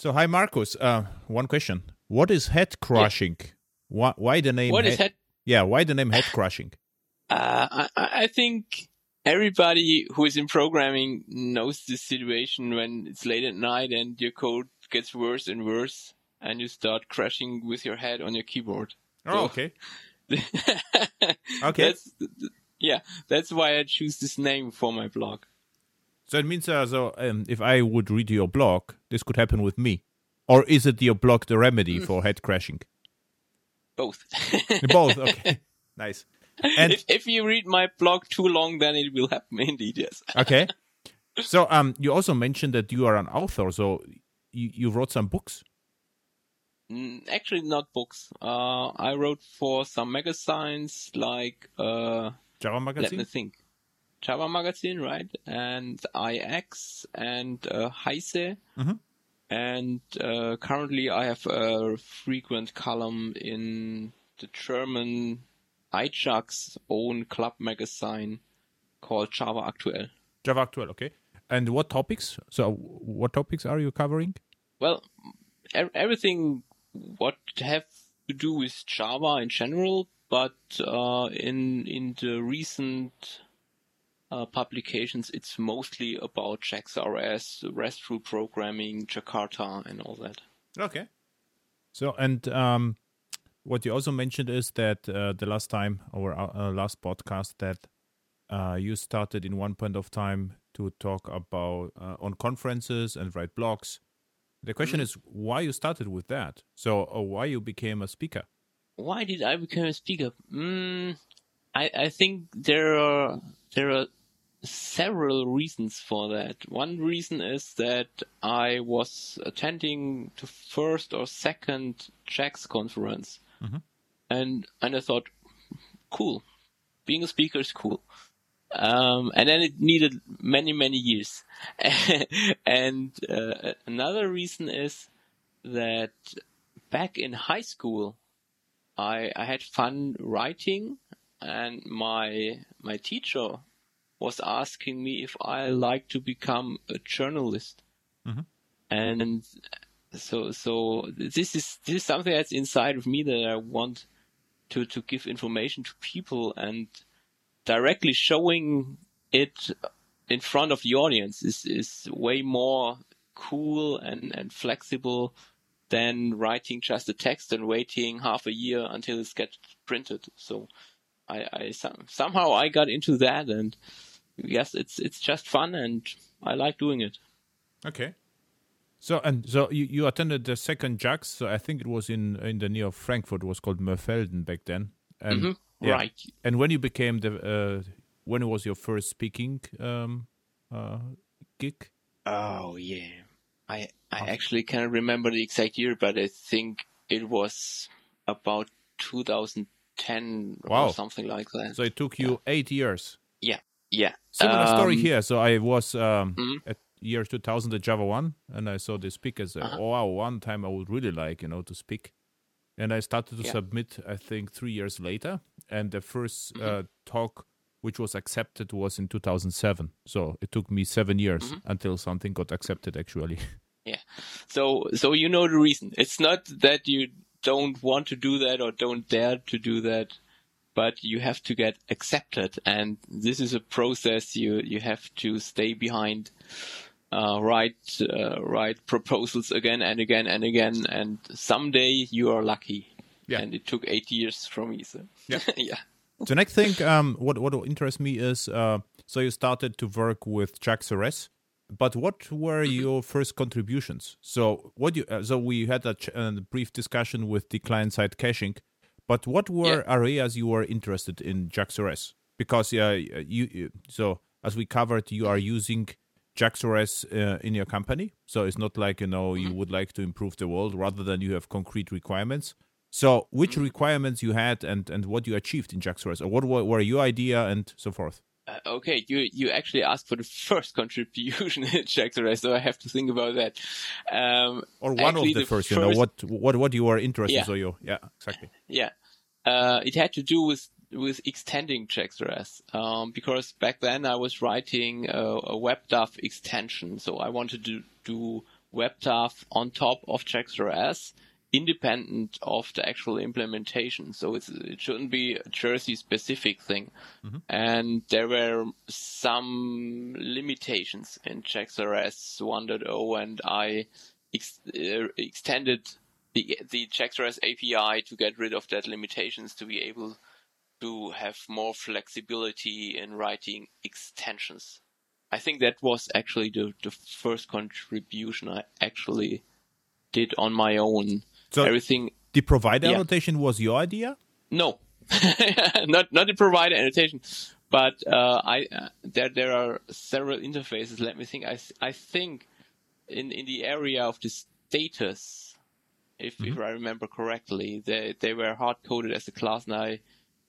So, hi, Marcus. Uh, one question: What is head crashing? Yeah. Why, why the name? What head, is head? Yeah, why the name head crashing? Uh, I, I think everybody who is in programming knows this situation when it's late at night and your code gets worse and worse, and you start crashing with your head on your keyboard. Oh, so, okay. okay. That's, yeah, that's why I choose this name for my blog. So it means, uh, so um, if I would read your blog, this could happen with me, or is it your blog the remedy mm. for head crashing? Both. Both. Okay. nice. And if, if you read my blog too long, then it will happen indeed. Yes. okay. So um, you also mentioned that you are an author. So you, you wrote some books. Mm, actually, not books. Uh, I wrote for some magazines like uh, JavaMagazin. Let me think. Java magazine, right? And IX and uh, Heise. Mm-hmm. And uh, currently, I have a frequent column in the German iJUG own club magazine called Java Aktuell. Java Aktuell, okay. And what topics? So, what topics are you covering? Well, er- everything what have to do with Java in general, but uh, in in the recent uh, publications, it's mostly about JAX-RS, RESTful programming, Jakarta, and all that. Okay. So, and um, what you also mentioned is that uh, the last time, or uh, last podcast, that uh, you started in one point of time to talk about uh, on conferences and write blogs. The question mm-hmm. is why you started with that. So, why you became a speaker? Why did I become a speaker? Mm, I I think there are there are several reasons for that. One reason is that I was attending the first or second JAX conference, mm-hmm. and and I thought, cool, being a speaker is cool. Um, and then it needed many many years. and uh, another reason is that back in high school, I I had fun writing, and my my teacher was asking me if I like to become a journalist. Mm-hmm. And so, so this is, this is something that's inside of me that I want to, to give information to people and directly showing it in front of the audience is, is way more cool and, and flexible than writing just a text and waiting half a year until it gets printed. So I, I somehow I got into that and yes, it's it's just fun and I like doing it. Okay. So and so you, you attended the second JAX. So I think it was in in the near Frankfurt. It was called Mörfelden back then. And mm-hmm. yeah. right. And when you became the uh, when was your first speaking um, uh, gig? Oh yeah, I I actually can't remember the exact year, but I think it was about 2010 wow. or something like that. So it took you yeah. eight years. Yeah. Yeah. Similar um, story here. So I was um, mm-hmm. at year 2000 at JavaOne and I saw the speakers. Uh, uh-huh. Oh, wow, one time I would really like, you know, to speak. And I started to yeah. submit, I think, three years later. And the 1st mm-hmm. uh, talk which was accepted was in 2007. So it took me seven years mm-hmm. until something got accepted, actually. Yeah. So, so you know the reason. It's not that you don't want to do that or don't dare to do that but you have to get accepted. And this is a process you, you have to stay behind, uh, write, uh, write proposals again and again and again. And someday you are lucky. Yeah. And it took eight years from me. So, yeah. yeah. The next thing, um, what, what interests me is, uh, so you started to work with JAX-RS but what were mm-hmm. your first contributions so what you uh, so we had a, ch- a, brief discussion with the client side caching but what were yeah. areas you were interested in JAX-RS? Because uh, you so as we covered, you are using JAX-RS uh, in your company, so it's not like you know mm-hmm. you would like to improve the world rather than you have concrete requirements. So, which mm-hmm. requirements you had and and what you achieved in JAX-RS, or what were, were your idea and so forth? Uh, okay, you you actually asked for the first contribution in JAX-RS, so I have to think about that. Um, or one of the, the first, first, you know, what what what you are interested. Yeah. So you, yeah, exactly. Yeah. Uh, it had to do with with extending JAX-RS um, because back then I was writing a, a WebDAV extension, so I wanted to do WebDAV on top of JaxRS, independent of the actual implementation. So it shouldn't be a Jersey specific thing. Mm-hmm. And there were some limitations in JaxRS 1.0 and I ex- uh, extended the, the JaxRS API to get rid of that limitations to be able to have more flexibility in writing extensions. I think that was actually the, the first contribution I actually did on my own. So everything. The provider yeah. annotation was your idea? No, not not the provider annotation, but uh, I uh, there there are several interfaces. Let me think. I I think in in the area of the status, if mm-hmm. if I remember correctly, they they were hard coded as a class, and I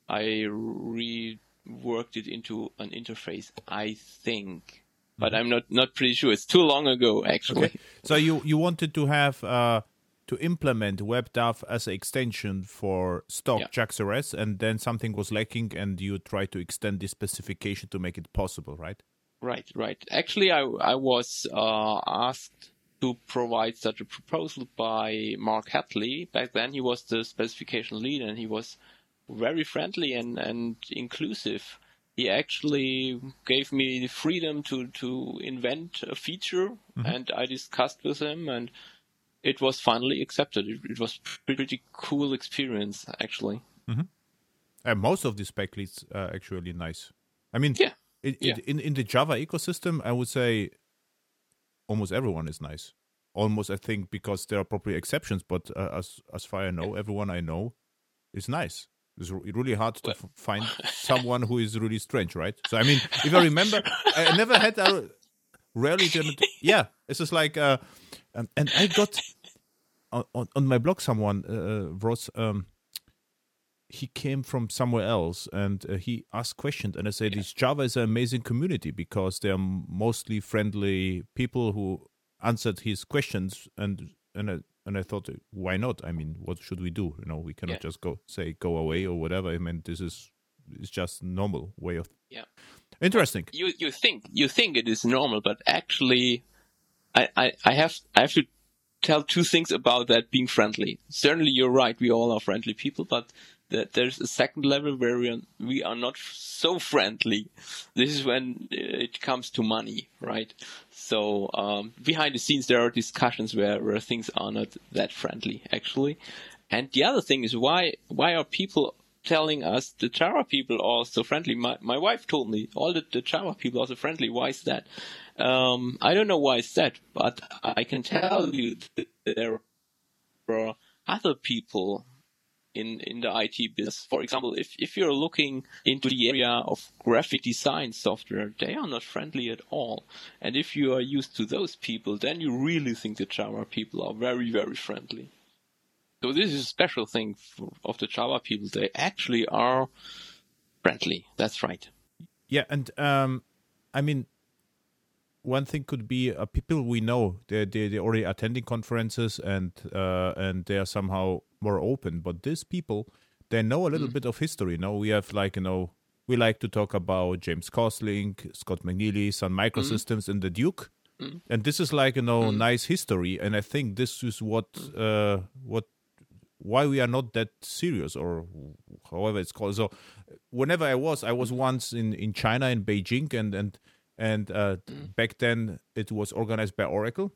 I reworked it into an interface. I think, but mm-hmm. I'm not not pretty sure. It's too long ago, actually. Okay. So you you wanted to have uh, to implement WebDAV as an extension for stock yeah. JaxRS, and then something was lacking, and you tried to extend the specification to make it possible, right? Right, right. Actually, I I was uh, asked to provide such a proposal by Marc Hadley. Back then, he was the specification lead, and he was very friendly and, and inclusive. He actually gave me the freedom to, to invent a feature mm-hmm. and I discussed with him and it was finally accepted. It, it was pretty cool experience actually. Mm-hmm. And most of the spec leads are actually nice. I mean, yeah. It, it, yeah. in in the Java ecosystem, I would say almost everyone is nice. Almost, I think, because there are probably exceptions, but uh, as as far as I know, everyone I know is nice. It's really hard to f- find someone who is really strange, right? So I mean, if I remember, I never had a rarely. Yeah, it's just like, uh, um, and I got on, on my blog someone uh, uh, wrote. Um, he came from somewhere else and uh, he asked questions and i said yeah. this java is an amazing community because they're mostly friendly people who answered his questions and and I, and I thought, why not? I mean, what should we do? You know, we cannot yeah. just go say go away or whatever. I mean, this is it's just normal way of yeah. Interesting. You you think you think it is normal, but actually, I, I, I have I have to tell two things about that being friendly. Certainly, you're right. We all are friendly people, but that there's a second level where we are, not so friendly. This is when it comes to money, right? So um, behind the scenes, there are discussions where, where things are not that friendly, actually. And the other thing is why why are people telling us the Java people are so friendly? My my wife told me all the, the Java people are so friendly. Why is that? Um, I don't know why it's that, but I can tell you that there are other people in, in the IT business. For example, if, if you're looking into the area of graphic design software, they are not friendly at all. And if you are used to those people, then you really think the Java people are very, very friendly. So this is a special thing for, of the Java people. They actually are friendly. That's right. Yeah, and um, I mean, one thing could be uh, people we know they they they already attending conferences and uh, and they are somehow more open. But these people they know a little mm. bit of history. You know, we have like you know we like to talk about James Gosling, Scott McNealy Sun Microsystems, mm. and the Duke. Mm. And this is like you know mm. nice history, and I think this is what mm. uh, what why we are not that serious or however it's called. So whenever I was, I was once in in China in Beijing, and and and uh, mm. back then it was organized by Oracle,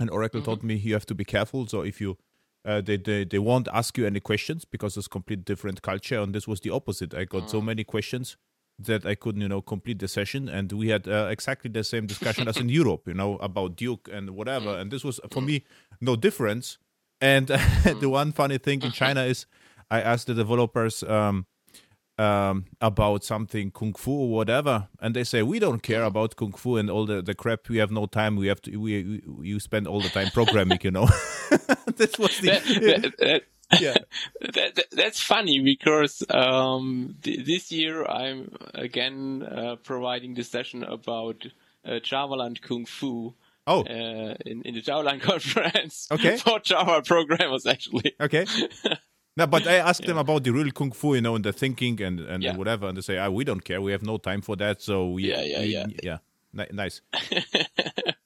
and Oracle mm-hmm. told me you have to be careful. So if you uh, they, they they won't ask you any questions because it's complete different culture, and this was the opposite. I got so mm. many questions that I couldn't, you know, complete the session, and we had uh, exactly the same discussion as in Europe, you know, about Duke and whatever. Mm. And this was for me no difference. And the mm. one funny thing in China is, I asked the developers, um, um, about something kung fu or whatever, and they say we don't care about kung fu and all the, the crap. We have no time. We have to. We, we you spend all the time programming. You know, this was the. That, that, yeah, that, that's funny because um, th- this year I'm again uh, providing the session about uh, Javaland Kung Fu. Oh, uh, in in the Javaland conference. Okay, for Java programmers actually. Okay. No, but I asked yeah. them about the real kung fu, you know, and the thinking and and, yeah. whatever, and they say, "Ah, we don't care. We have no time for that." So we, yeah, yeah, we, yeah, yeah. N- nice.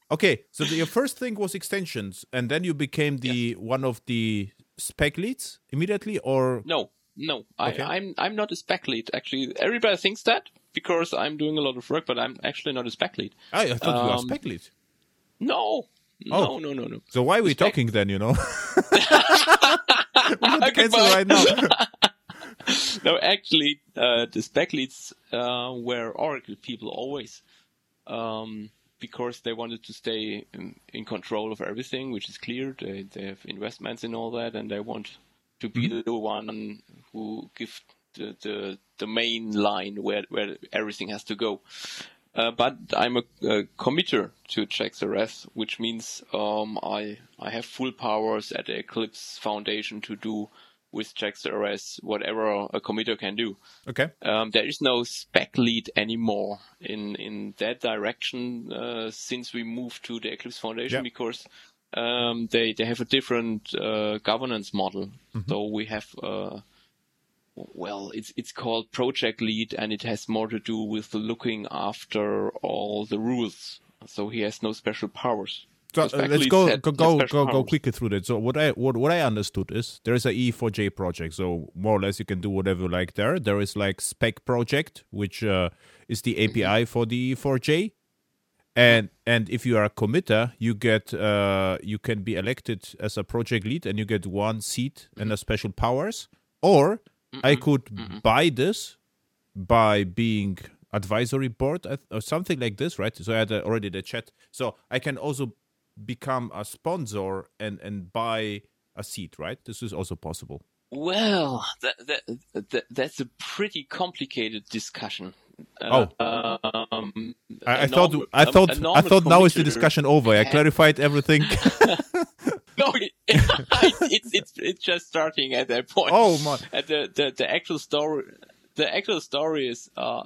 Okay, so the, your first thing was extensions, and then you became the one of the spec leads immediately, or No, no, Okay. I, I'm I'm not a spec lead. Actually, everybody thinks that because I'm doing a lot of work, but I'm actually not a spec lead. I, I thought you were Um, spec lead. No, Oh. no, no, no, no. So why are we spec- talking then? You know, we should cancel right now. no, actually, uh, the spec leads uh, were Oracle people always, um, because they wanted to stay in, in control of everything, which is clear. They they have investments in all that, and they want to be the one who give the, the the main line where where everything has to go. Uh, but I'm a, a committer to JAX-RS, which means um, I I have full powers at the Eclipse Foundation to do with JAX-RS whatever a committer can do. Okay. Um, there is no spec lead anymore in in that direction uh, since we moved to the Eclipse Foundation Yeah. because um, they they have a different uh, governance model. So we have. Uh, well, it's it's called project lead, and it has more to do with looking after all the rules. So he has no special powers. So uh, let's go had- go go go, go quickly through that. So what I what what I understood is there is a EE4J project. So more or less you can do whatever you like there. There is like spec project, which uh, is the API for the EE4J. And and if you are a committer, you get uh, you can be elected as a project lead, and you get one seat and a special powers. Or I could buy this by being advisory board or something like this, right? So I had uh, already the chat. So I can also become a sponsor and and buy a seat, right? This is also possible. Well, that, that, that that's a pretty complicated discussion. Oh. um, I, I thought I a- thought I thought now is the discussion over. I clarified everything. No, it, it's it's it's just starting at that point. Oh, my- At the, the the actual story, the actual story is uh,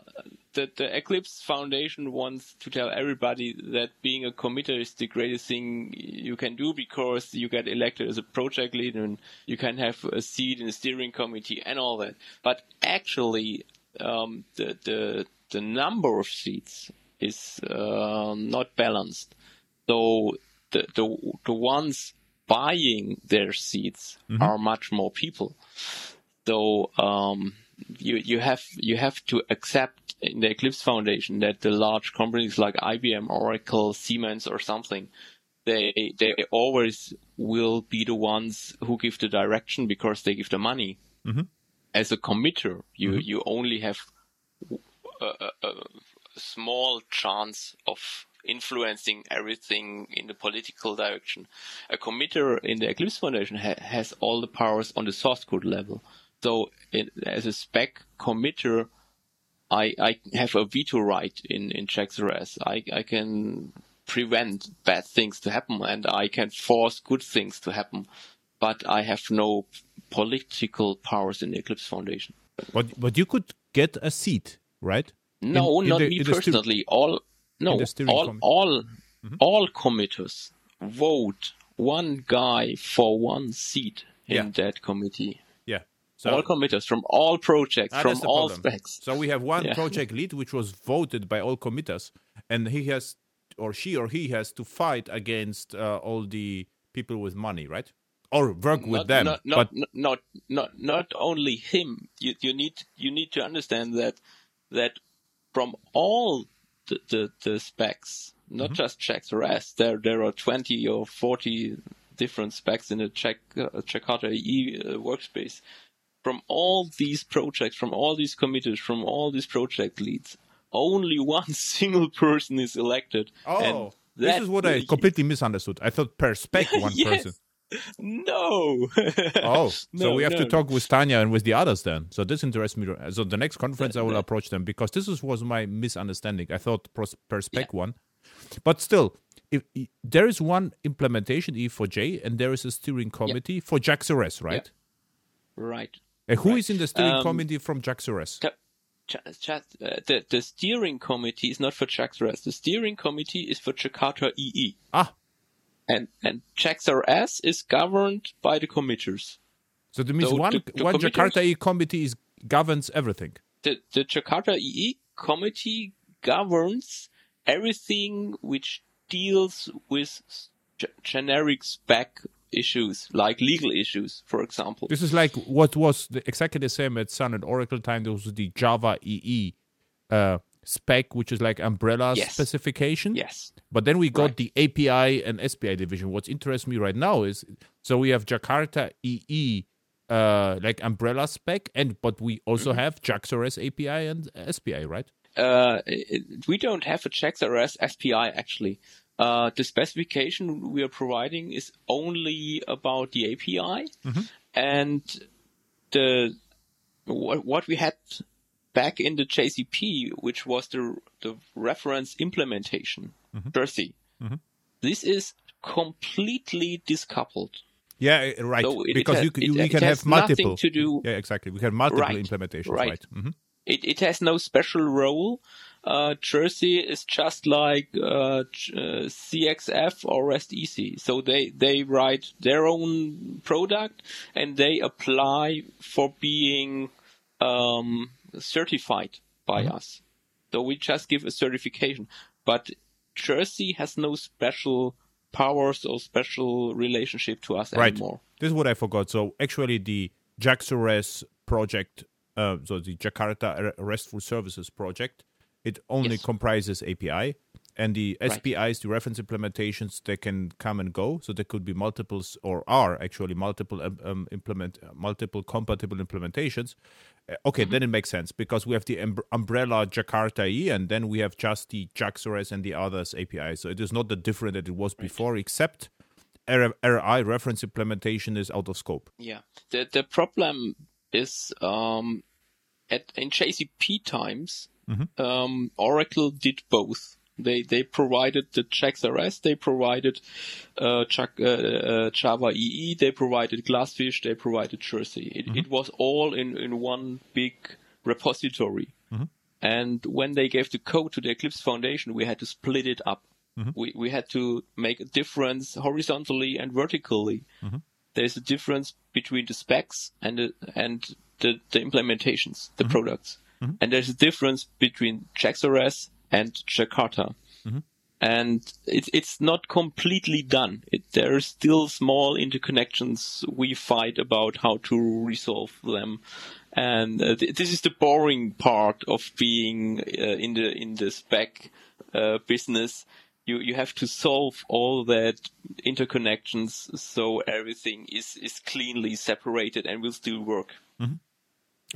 that the Eclipse Foundation wants to tell everybody that being a committer is the greatest thing you can do because you get elected as a project leader and you can have a seat in the steering committee and all that. But actually, um, the the the number of seats is uh, not balanced. So the the the ones buying their seats mm-hmm. are much more people. So um, you you have you have to accept in the Eclipse Foundation that the large companies like IBM, Oracle, Siemens, or something, they they always will be the ones who give the direction because they give the money. Mm-hmm. As a committer, you mm-hmm. you only have a, a, a small chance of influencing everything in the political direction. A committer in the Eclipse Foundation ha- has all the powers on the source code level. So, in, as a spec committer, I, I have a veto right in, in JAX-RS. I, I can prevent bad things to happen and I can force good things to happen, but I have no political powers in the Eclipse Foundation. but but you could get a seat, right? No, in not the- me in personally. all no, all committee. all Mm-hmm. all committers vote one guy for one seat in Yeah. that committee. Yeah. So all committers from all projects, Ah, from all problem. specs. So we have one Yeah. project lead which was voted by all committers, and he has, or she or he has to fight against uh, all the people with money, right? Or work with not, them. Not, not, but not, not, not, not only him. You, you need, you need to understand that, that from all the, the, the specs, Mm-hmm. not just JAX-RS, there, there are 20 or 40 different specs in the check, uh, Jakarta E uh, workspace. From all these projects, from all these committees, from all these project leads, only one single person is elected. oh, and this is what I completely misunderstood. I thought per spec one Yes. person. No. Oh, so No, we have to talk with Tanya and with the others then. So this interests me. So the next conference I will approach them because this is, was my misunderstanding. I thought pros- per spec one, but still, if, i- there is one implementation EE4J and there is a steering committee for JAXRS, right? Right. And who is in the steering Um, committee from JAXRS? Ch- ch- uh, the, the steering committee is not for JAX-RS. The steering committee is for Jakarta EE. Ah, And, and JAX-RS is governed by the committers. so that means So one the- the one Jakarta E committee is governs everything. The, the Jakarta EE committee governs everything which deals with g- generic spec issues, like legal issues, for example. This is like what was the, exactly the same at Sun and Oracle time. There was the Java EE uh, spec, which is like umbrella Yes. specification. Yes. But then we got Right. the API and SPI division. What interests me right now is so we have Jakarta EE uh, like umbrella spec, and but we also Mm-hmm. have JAXRS API and SPI, right? Uh, it- we don't have a JAX-RS SPI actually. Uh, the specification we are providing is only about the API and the what, what we had back in the JCP, which was the the reference implementation, Jersey. This is completely discoupled. Yeah, right. So it- it because has- you, you, it- we it can have multiple. to do- Yeah, exactly. We have multiple Right, implementations, right. right? hmm It, it has no special role. Uh, Jersey is just like uh, uh, CXF or RESTEasy. So they, they write their own product and they apply for being um, certified by us. So we just give a certification. But Jersey has no special powers or special relationship to us Right. anymore. This is what I forgot. So actually, the JAXRS project, uh, so the Jakarta RESTful Services project, it only Yes. comprises API, and the Right. SPIs, the reference implementations, they can come and go. So there could be multiples, or are actually multiple um, um, implement, uh, multiple compatible implementations. Uh, okay, Mm-hmm. then it makes sense because we have the um, umbrella Jakarta E, and then we have just the JAXRS and the others API. So it is not that different that it was before, except. RI reference implementation is out of scope. Yeah. The the problem is um at in JCP times um Oracle did both. They they provided the JAX-RS, they provided uh, uh, uh, Java EE, they provided Glassfish, they provided Jersey. It, it was all in, in one big repository. And when they gave the code to the Eclipse Foundation, we had to split it up. We we had to make a difference horizontally and vertically. There's a difference between the specs and the, and the, the implementations, the products, and there's a difference between JAX-RS and Jakarta. And it's it's not completely done. It, there are still small interconnections. We fight about how to resolve them, and uh, th- this is the boring part of being uh, in the in the spec uh, business. You you have to solve all that interconnections so everything is is cleanly separated and will still work.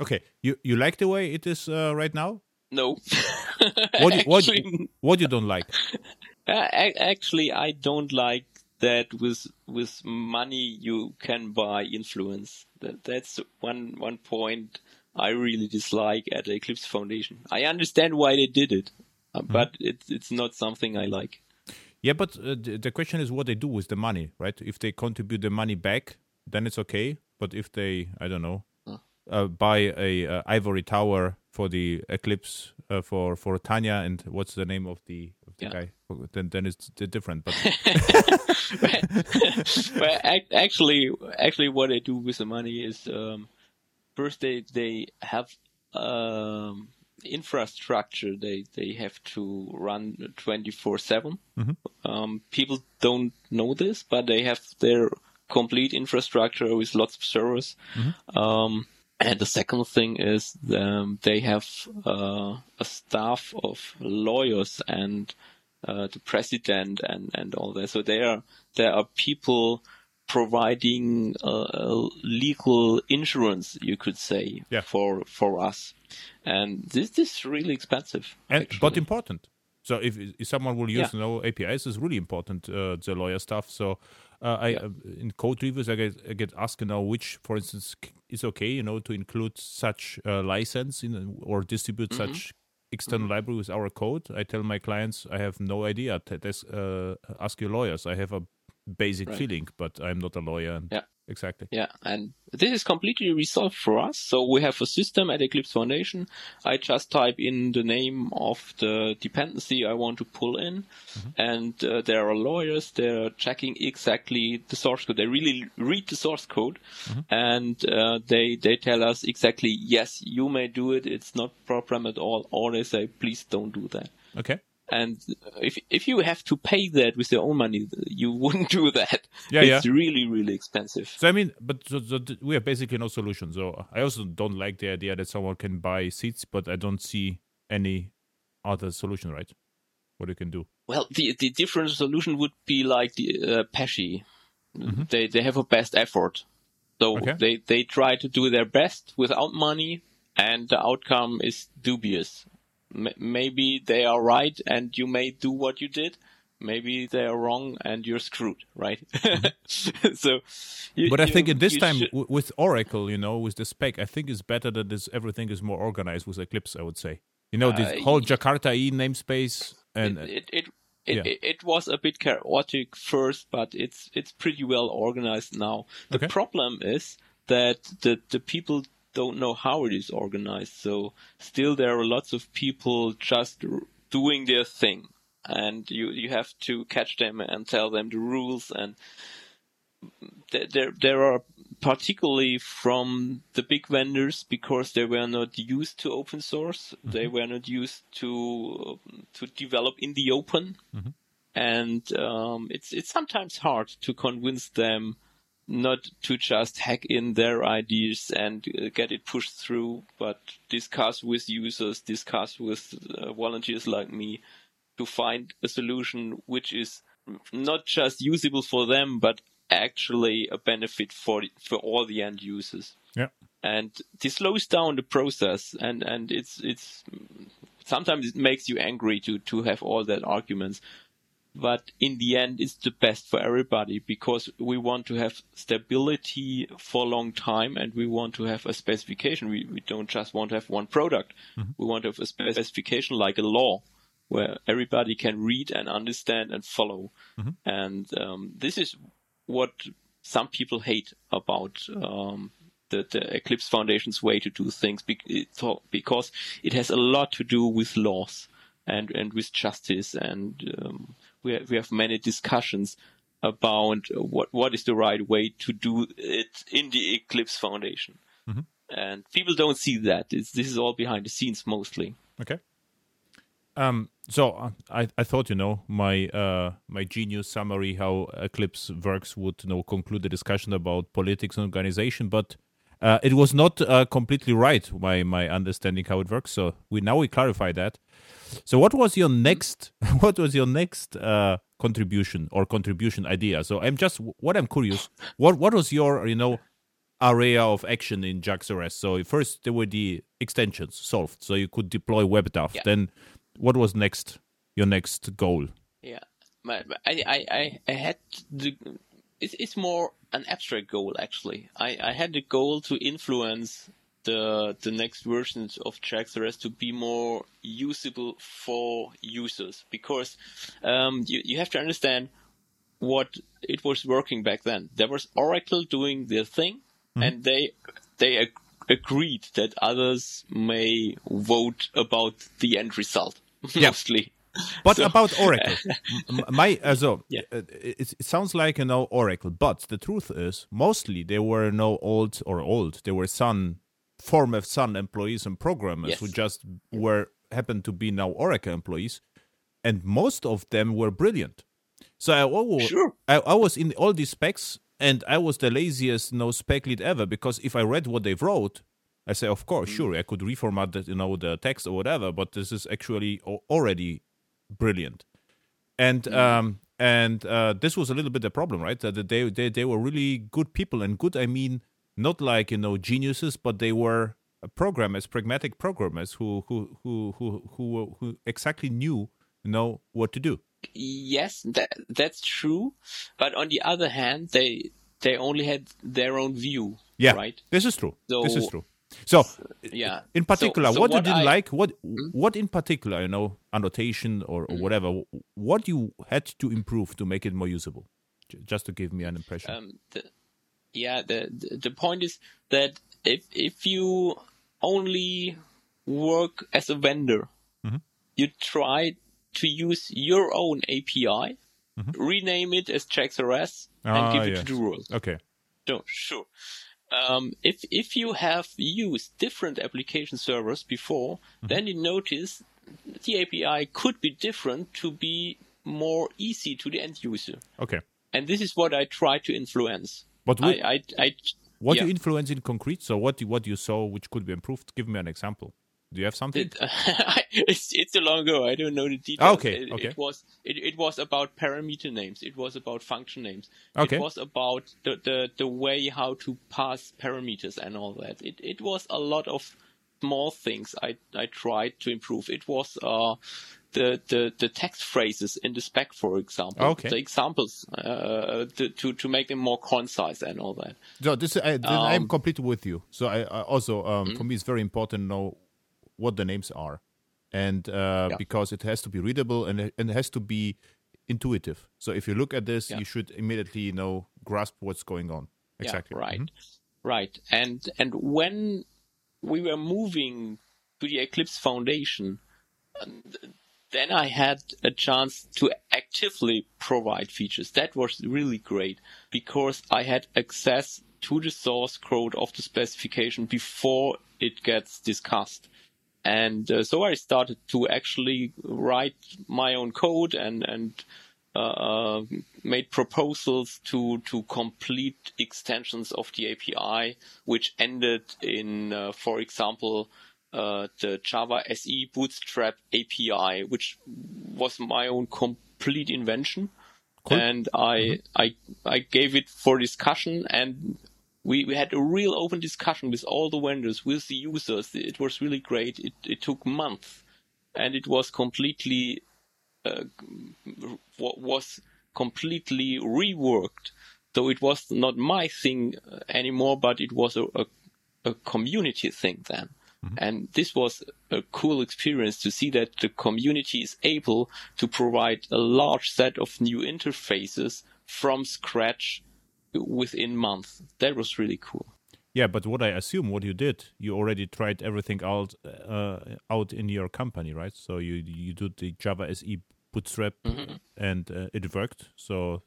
Okay, you you like the way it is uh, right now? No, What you, what Actually, what you don't like? Actually, I don't like that with with money you can buy influence. That, that's one one point I really dislike at the Eclipse Foundation. I understand why they did it, uh, but it's it's not something I like. Yeah, but uh, the, the question is what they do with the money, right? If they contribute the money back, then it's okay. But if they, I don't know, uh, buy a uh, ivory tower for the eclipse uh, for for Tanya, and what's the name of the of the Yeah. guy? Then then it's different. But but actually, actually, what they do with the money is um, first they they have um, infrastructure they they have to run twenty four seven. Um, people don't know this, but they have their complete infrastructure with lots of servers. Um, and the second thing is um, they have uh, a staff of lawyers and uh, the president and, and all that. So there there are people providing uh, legal insurance, you could say, Yeah. for for us. And this, this is really expensive. and actually. but important. So if, if someone will use Yeah. know APIs is really important uh, the lawyer stuff. So uh, I uh, in code reviews I get I get asked you know which for instance is okay you know to include such uh, license in or distribute Mm-hmm. such external library with our code. I tell my clients I have no idea. T- uh, ask your lawyers. I have a basic Right. feeling, but I'm not a lawyer. And Yeah. exactly. Yeah, and this is completely resolved for us. So we have a system at Eclipse Foundation. I just type in the name of the dependency I want to pull in, and uh, there are lawyers. They're checking exactly the source code. They really read the source code, and uh, they they tell us exactly yes, you may do it. It's not problem at all. Or they say please don't do that. Okay. And if if you have to pay that with your own money, you wouldn't do that. Yeah, it's yeah. really really expensive. So I mean, but so, so th- we have basically no solution. So I also don't like the idea that someone can buy seats, but I don't see any other solution, right? What you can do. Well, the the different solution would be like the uh, Pesci. They they have a best effort, so Okay. they they try to do their best without money, and the outcome is dubious. Maybe they are right, and you may do what you did. Maybe they are wrong, and you're screwed, right? so, you, But I you- think in this time should- with Oracle, you know, with the spec, I think it's better that this everything is more organized with Eclipse. I would say, you know, this Uh, whole Jakarta E namespace and it it it, it, yeah. it, it was a bit chaotic first, but it's it's pretty well organized now. The Okay. problem is that the the people don't know how it is organized. So still there are lots of people just doing their thing, and you you have to catch them and tell them the rules and. There, there, there are particularly from the big vendors because they were not used to open source. They were not used to to develop in the open, and um, it's it's sometimes hard to convince them not to just hack in their ideas and uh, get it pushed through, but discuss with users, discuss with uh, volunteers like me to find a solution which is not just usable for them, but actually a benefit for for all the end users yeah. and this slows down the process and and it's it's sometimes it makes you angry to to have all that arguments but in the end it's the best for everybody because we want to have stability for a long time and we want to have a specification. We, we don't just want to have one product. We want to have a specification like a law where everybody can read and understand and follow. And um, this is what some people hate about um, the, the Eclipse Foundation's way to do things because it has a lot to do with laws and, and with justice. And um, we, have, we have many discussions about what, what is the right way to do it in the Eclipse Foundation. And people don't see that. It's, this is all behind the scenes mostly. Okay. Um. So uh, I I thought you know my uh my genius summary how Eclipse works would you know conclude the discussion about politics and organization, but uh, it was not uh, completely right. My my understanding how it works. So we now we clarify that. So what was your next? What was your next uh, contribution or contribution idea? So I'm just what I'm curious. What what was your you know area of action in JAX-RS? So first there were the extensions solved, so you could deploy WebDAV. Yeah. Then what was next? Your next goal? Yeah, my, my- I, I, I, I had the. It's, it's more an abstract goal actually. I, I had the goal to influence the the next versions of JAX-RS to be more usable for users because um, you you have to understand what it was working back then. There was Oracle doing their thing, and they they ag- agreed that others may vote about the end result Yeah. mostly. But So- about Oracle, my uh, so Yeah. uh, it, it sounds like you know Oracle, but the truth is mostly they were no old or old. They were Sun former Sun employees and programmers Yes. who just were happened to be now Oracle employees, and most of them were brilliant. So I always, Sure. I, I was in all these specs, and I was the laziest no spec lead ever because if I read what they wrote, I say, of course, Mm. sure, I could reformat the, you know the text or whatever, but this is actually already brilliant. And Mm. um and uh, this was a little bit a problem, right? That they they they were really good people, and good I mean not like you know geniuses, but they were programmers, pragmatic programmers who who who who who, who exactly knew you know what to do. Yes, that that's true. But on the other hand, they they only had their own view. Yeah, Right. This is true. this is true. So, Yeah. in particular, so what, you what didn't I- Hmm? like, what what in particular, you know, annotation or, or whatever, what you had to improve to make it more usable, just to give me an impression. Um, the, yeah. The, the the point is that if if you only work as a vendor, Mm-hmm. you try to use your own API, rename it as JAX-RS, and Mm-hmm. Ah, give it yes. to the world. okay. No, sure. Um, if if you have used different application servers before, then you notice the API could be different to be more easy to the end user. Okay. And this is what I try to influence. But I, I, I, what yeah. you influence in concrete? So what you, what you saw which could be improved? Give me an example. Do you have something? It, it's it's a long ago. I don't know the details. Okay, It, okay. it was it, it was about parameter names. It was about function names. Okay. It was about the, the the way how to pass parameters and all that. It it was a lot of small things I I tried to improve. It was uh the the the text phrases in the spec, for example. Okay. The examples uh to to to make them more concise and all that. So this, I, this I'm Um, completely with you. So I, I also um, Mm-hmm. for me it's very important to know what the names are, and uh, Yeah. because it has to be readable and it, and it has to be intuitive. So if you look at this, Yeah. you should immediately know grasp what's going on. Yeah, Exactly. right. Mhm. Right. And and when we were moving to the Eclipse Foundation, then I had a chance to actively provide features. That was really great because I had access to the source code of the specification before it gets discussed. And uh, so I started to actually write my own code and, and uh, made proposals to to complete extensions of the API, which ended in, uh, for example, uh, the Java SE Bootstrap API, which was my own complete invention, Cool. and I I I gave it for discussion and. We, we had a real open discussion with all the vendors, with the users. It was really great. It, it took months and it was completely uh, was completely reworked. So it was not my thing uh, anymore, but it was a, a, a community thing then. And this was a cool experience to see that the community is able to provide a large set of new interfaces from scratch within months. That was really cool. Yeah, but what I assume what you did, you already tried everything out uh, out in your company, right? So you you did the Java SE Bootstrap, and uh, it worked. So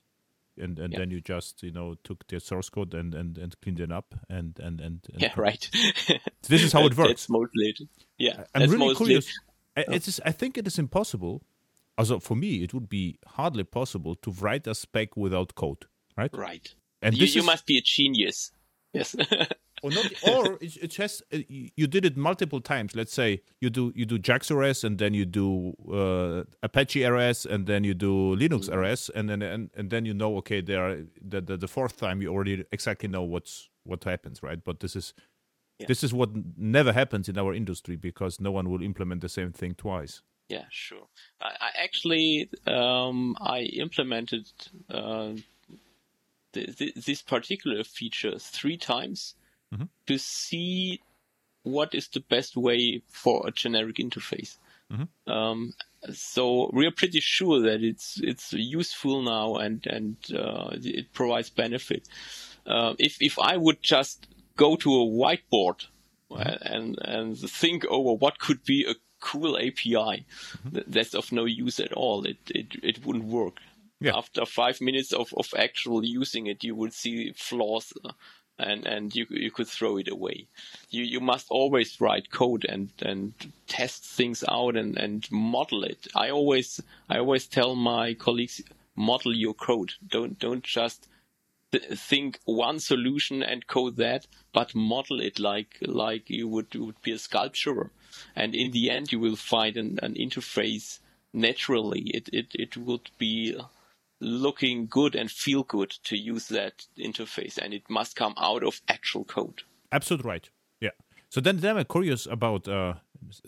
and and Yeah. then you just you know took the source code and and, and cleaned it up and and and, and Yeah, right. This is how it works. That's mostly it. Yeah, I'm really mostly curious. I, it is, I think it is impossible. Also, for me, it would be hardly possible to write a spec without code, right? Right. And you, you is, must be a genius. Yes. or not, or it, it has. uh, You did it multiple times. Let's say you do you do JAX-RS and then you do uh, Apache RS and then you do Linux RS and then and, and then you know okay there are the, the the fourth time you already exactly know what's what happens right. But this is Yeah. this is what never happens in our industry because no one will implement the same thing twice. yeah, sure. I, I actually um, I implemented uh, th- th- this particular feature three times Mhm. to see what is the best way for a generic interface. Mhm. Um, so we are pretty sure that it's it's useful now and and uh, it provides benefit. Uh, if if I would just go to a whiteboard and and think over what could be a cool API, th- that's of no use at all. It it it wouldn't work. Yeah. After five minutes of, of actual using it, you would see flaws, uh, and and you you could throw it away. You you must always write code and and test things out and and model it. I always I always tell my colleagues model your code. Don't don't just th- think one solution and code that, but model it like like you would you would be a sculptor, and in the end you will find an, an interface naturally. It it it would be looking good and feel good to use that interface, and it must come out of actual code. Absolute right. Yeah. So then, then I'm curious about uh,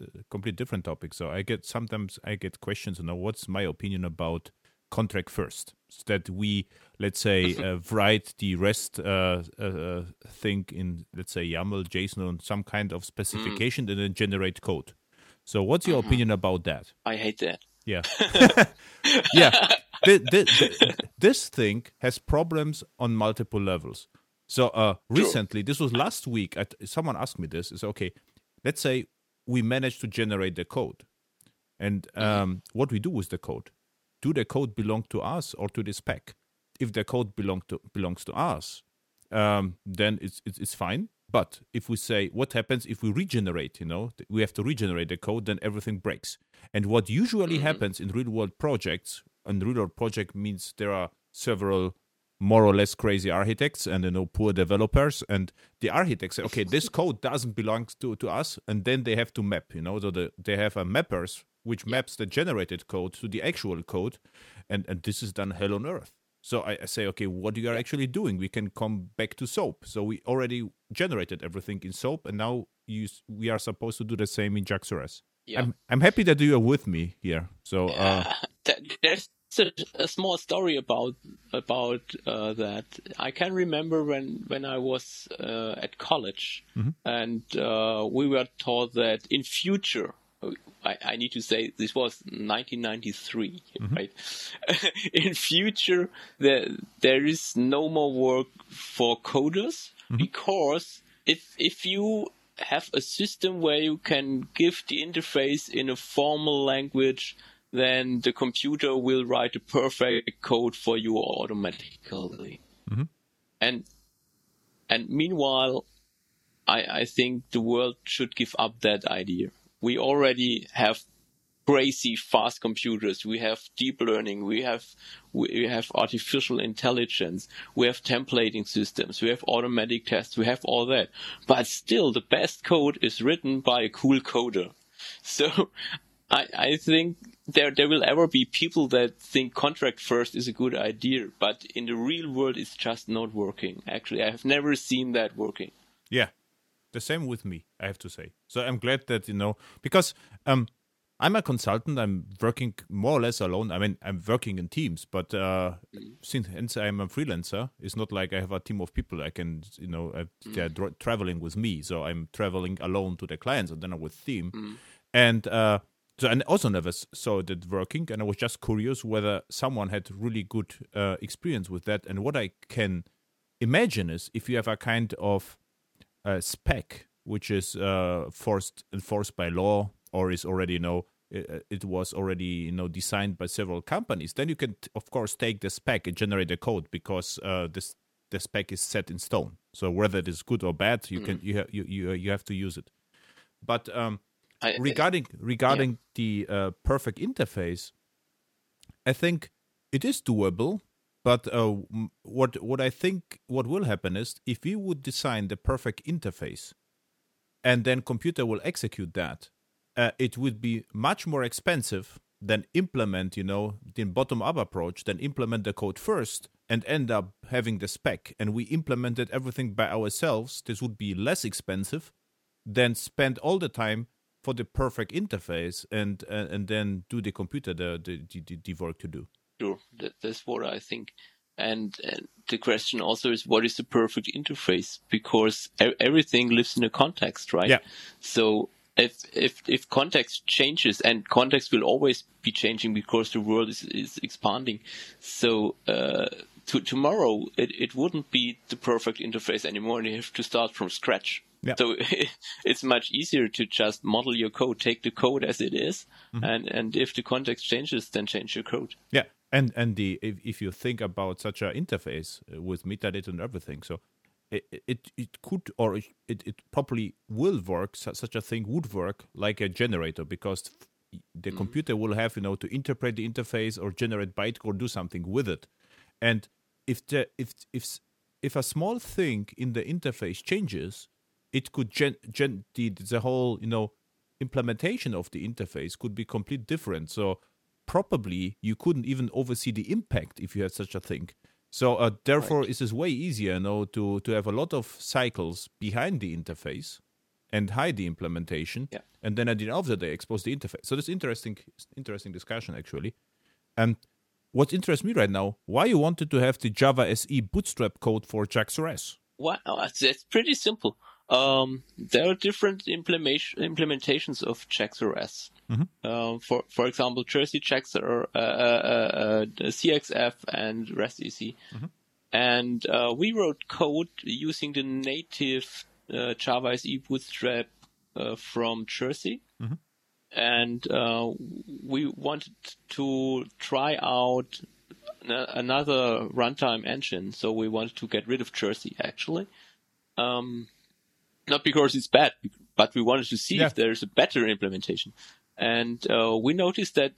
a complete different topic. So I get sometimes I get questions. You know, what's my opinion about contract first? So that we let's say uh, write the REST uh, uh, thing in let's say YAML, JSON, or some kind of specification, and then generate code. So what's your opinion about that? I hate that. Yeah. yeah. Thi- thi- thi- this thing has problems on multiple levels. So uh, recently, this was last week. At, someone asked me this. Is okay. Let's say we managed to generate the code, and um, what we do with the code? Do the code belong to us or to the spec? If the code belong to belongs to us, um, then it's, it's it's fine. But if we say what happens if we regenerate, you know, we have to regenerate the code, then everything breaks. And what usually Mhm. happens in real world projects, and real project means there are several more or less crazy architects and you know poor developers. And the architects say okay this code doesn't belong to, to us. And then they have to map you know so the, they have a mappers which maps the generated code to the actual code. And and this is done hell on earth. So I, I say okay what you are actually doing? We can come back to soap. So we already generated everything in soap and now you we are supposed to do the same in jaxrs Yeah. I'm, I'm happy that you are with me here. So uh, Th- there's a, a small story about about uh, that. I can remember when when I was uh, at college, and uh, we were taught that in future. I, I need to say this was 1993, right? in future, there there is no more work for coders because if if you have a system where you can give the interface in a formal language, then the computer will write a perfect code for you automatically. Mm-hmm. And and meanwhile, I I think the world should give up that idea. We already have crazy fast computers. We have deep learning. We have we have artificial intelligence. We have templating systems. We have automatic tests. We have all that. But still, the best code is written by a cool coder. So I I think there there will ever be people that think contract first is a good idea, but in the real world, it's just not working. Actually, I have never seen that working. Yeah, the same with me. I have to say. So I'm glad that you know because um, I'm a consultant. I'm working more or less alone. I mean, I'm working in teams, but uh, since hence I'm a freelancer, it's not like I have a team of people. I can you know uh, they're dra- traveling with me, so I'm traveling alone to the clients, and then I'm with team, and. uh so and also never saw that working, and I was just curious whether someone had really good uh, experience with that. And what I can imagine is if you have a kind of uh, spec which is uh, forced enforced by law or is already you know it, it was already you know designed by several companies then you can of course take the spec and generate the code because uh, this the spec is set in stone. So whether it is good or bad you can you, ha- you you you have to use it. But um I, regarding regarding the uh, perfect interface, I think it is doable. But uh, what what I think what will happen is if we would design the perfect interface, and then computer will execute that, uh, it would be much more expensive than implement you know the bottom up approach than implement the code first and end up having the spec and we implemented everything by ourselves this would be less expensive than spend all the time for the perfect interface and uh, and then do the computer the the, the, the work to do Sure, that, that's what I think. And, and the question also is, what is the perfect interface? Because e- everything lives in a context, right? Yeah. So if if if context changes, and context will always be changing because the world is is expanding. So uh, to, tomorrow it, it wouldn't be the perfect interface anymore, and you have to start from scratch. Yeah. So it's much easier to just model your code, take the code as it is, Mm-hmm. and and if the context changes, then change your code. Yeah, and and the if, if you think about such an interface uh, with metadata and everything, so it it, it could or it, it probably will work. Such a thing would work like a generator because the computer will have you know to interpret the interface or generate bytecode or do something with it, and if the if if if a small thing in the interface changes, it could gen, gen the the whole you know implementation of the interface could be completely different. So probably you couldn't even oversee the impact if you had such a thing. So uh, therefore, it is way easier, you know, to to have a lot of cycles behind the interface and hide the implementation, Yeah. and then at the end of the day expose the interface. So this interesting, interesting discussion actually. And what interests me right now, why you wanted to have the Java SE Bootstrap code for JAX-RS? Wow, that's pretty simple. Um, there are different implementation, implementations of JAX-RS. Um, for for example, Jersey checks are uh, uh, uh, CXF and RESTEasy. And uh, we wrote code using the native uh, Java SE Bootstrap uh, from Jersey. And uh, we wanted to try out n- another runtime engine, so we wanted to get rid of Jersey actually. Um, not because it's bad, but we wanted to see Yeah. if there's a better implementation. And uh, we noticed that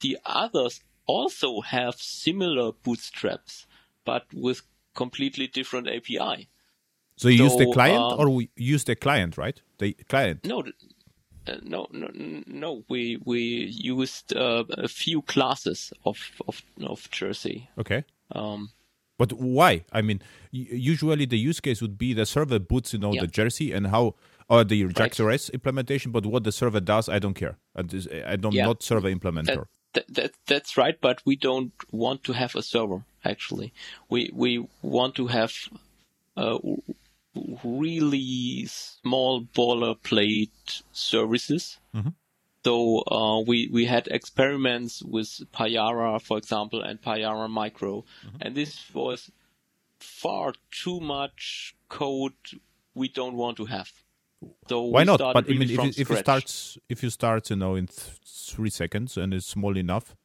the others also have similar bootstraps, but with completely different API. So you use the client um, or we use the client, right? The client. No, uh, no, no, no. We we used uh, a few classes of of of Jersey. Okay. Um, But why? I mean, usually the use case would be the server boots, you know, Yeah. the jersey and how, or the JAX-RS implementation. But what the server does, I don't care. I don't Yeah. not server implementer. that, that that's right, but we don't want to have a server. Actually, we we want to have uh, really small boilerplate services. So uh, we we had experiments with Payara, for example, and Payara Micro, and this was far too much code we don't want to have. So Why not? But I mean, if if scratch. starts, if you start, you know, in th- three seconds and it's small enough,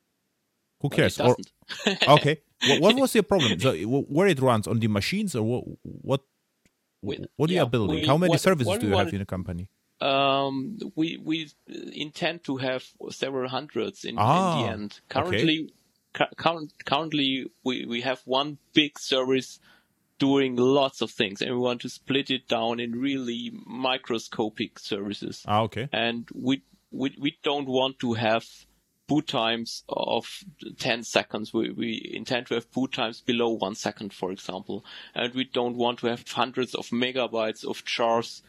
who cares? Or doesn't. okay, what, what was your problem? So where it runs on the machines or what? What? What are yeah, you building? we- How many what- services what do you have in a company? Um, we we intend to have several hundreds in, Ah, in the end. Currently, cu- current, currently we we have one big service doing lots of things, and we want to split it down in really microscopic services. Ah, okay. And we we we don't want to have boot times of 10 seconds. We, we intend to have boot times below one second, for example. And we don't want to have hundreds of megabytes of jars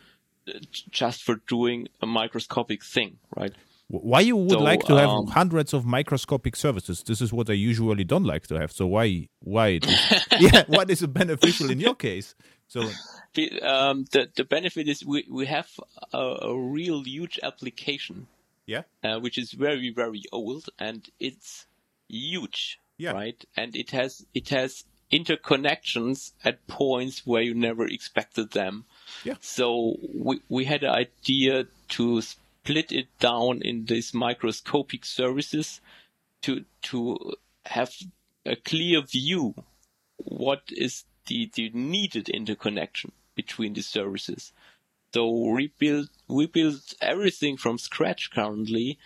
just for doing a microscopic thing, right? Why you would So, like to have um, hundreds of microscopic services? This is what I usually don't like to have. So why why yeah what is beneficial in your case? So The, um, the, the benefit is we, we have a, a real huge application, yeah uh, which is very, very old and it's huge, Yeah. right? And it has, it has interconnections at points where you never expected them. Yeah. So we, we had an idea to split it down in these microscopic services to, to have a clear view what is the, the needed interconnection between the services. So we build, we build everything from scratch currently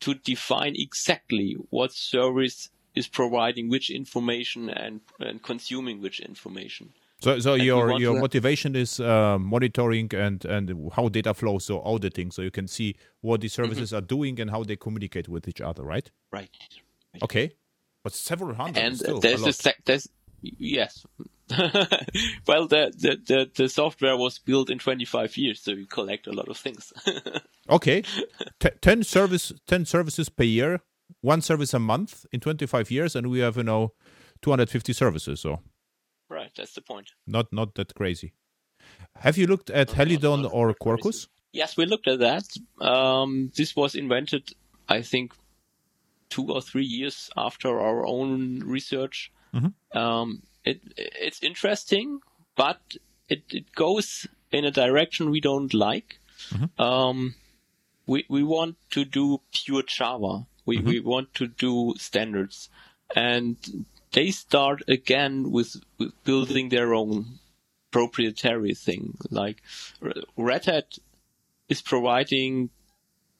to define exactly what service is providing which information and, and consuming which information. So so your your motivation is uh, monitoring and and how data flows, so auditing, so you can see what the services Mm-hmm. are doing and how they communicate with each other, right? Right. Okay, but several hundred And still there's a sec- there's, yes. well, the, the, the, the software was built in 25 years, so you collect a lot of things. Okay, T- ten service, ten services per year, one service a month in twenty five years, and we have you know two hundred fifty services. So right, that's the point. not not that crazy. Have you looked at Helidon not or. Quarkus? Yes, we looked at that. Um, this was invented, I think, two or three years after our own research. Um, it, it's interesting, but it, it goes in a direction we don't like. Um, we, we want to do pure Java. We, we want to do standards and they start again with, with building their own proprietary thing. Like Red Hat is providing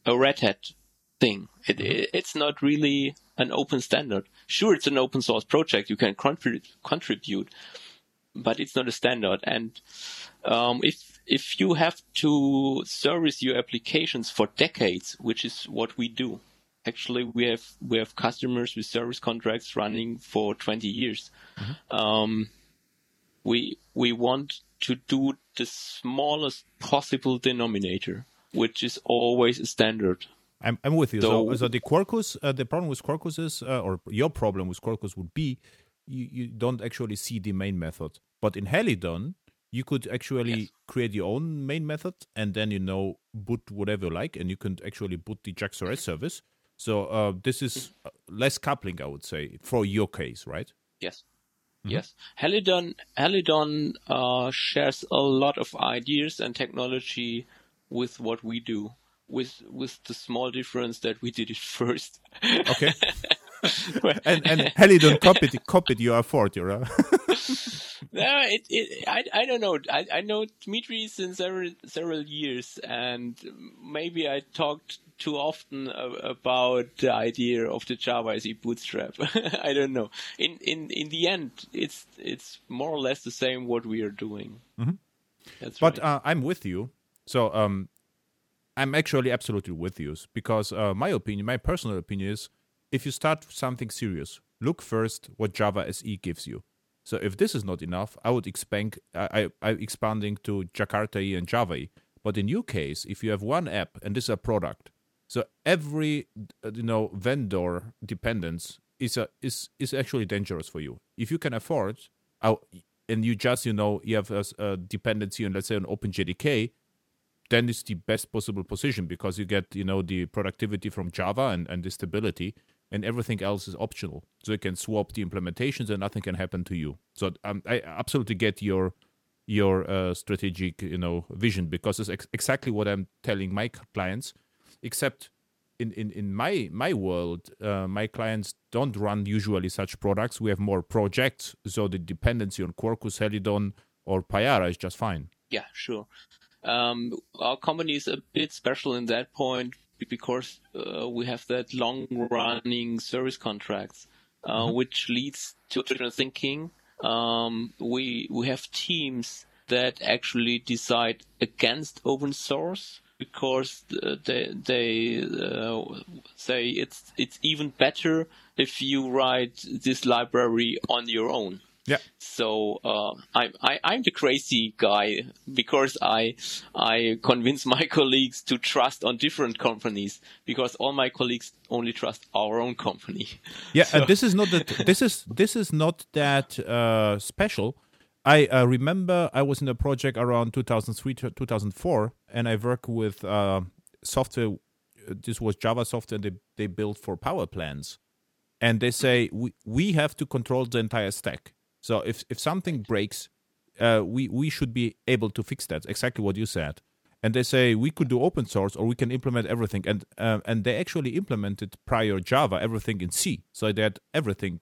a Red Hat thing. It, it, it's not really an open standard. Sure, it's an open source project. You can contribute, contribute, but it's not a standard. And um, if if you have to service your applications for decades, which is what we do, actually we have we have customers with service contracts running for 20 years. Um, we we want to do the smallest possible denominator, which is always a standard. I'm, I'm with you. So, So- so the Quarkus, uh, the problem with Quarkus is, uh, or your problem with Quarkus would be, you, you don't actually see the main method. But in Helidon, you could actually Yes. create your own main method and then you know boot whatever you like, and you can actually boot the JAX-RS service. So uh, this is uh, less coupling, I would say, for your case, right? Yes. Yes. Helidon, Helidon, uh, shares a lot of ideas and technology with what we do. With, with the small difference that we did it first. Okay. and and Helidon copied copied your effort, you know. no, it, it, I, I don't know. I, I know Dmitry since several, several years, and maybe I talked too often about the idea of the Java SE bootstrap. I don't know. In, in, in the end, it's, it's more or less the same what we are doing. Mm-hmm. That's but right. uh, I'm with you. So, um, I'm actually absolutely with you because uh, my opinion, my personal opinion is if you start something serious, look first what Java SE gives you. So if this is not enough, I would expand. I, I expanding to Jakarta E and Java E. But in your case, if you have one app and this is a product, so every uh, you know vendor dependence is a is is actually dangerous for you. If you can afford, and you just you know you have a, a dependency on let's say on OpenJDK, then it's the best possible position because you get you know the productivity from Java and, and the stability and everything else is optional. So you can swap the implementations and nothing can happen to you. So um, I absolutely get your your uh, strategic you know vision because it's ex- exactly what I'm telling my clients. Except in in, in my my world, uh, my clients don't run usually such products. We have more projects, so the dependency on Quarkus, Helidon, or Payara is just fine. Yeah, sure. Um, our company is a bit special in that point because uh, we have that long running service contracts, uh, mm-hmm. which leads to different thinking. Um, we we have teams that actually decide against open source because they they uh, say it's it's even better if you write this library on your own. Yeah. So uh, I'm I, I'm the crazy guy because I I convince my colleagues to trust on different companies because all my colleagues only trust our own company. Yeah, so. and this is not that this is this is not that uh, special. I uh, remember I was in a project around 2003 to 2004, and I worked with uh, software. This was Java software they they built for power plants, and they say we we have to control the entire stack so if if something breaks, uh, we we should be able to fix that. Exactly what you said. And they say we could do open source or we can implement everything. And uh, and they actually implemented prior Java everything in C. So they had everything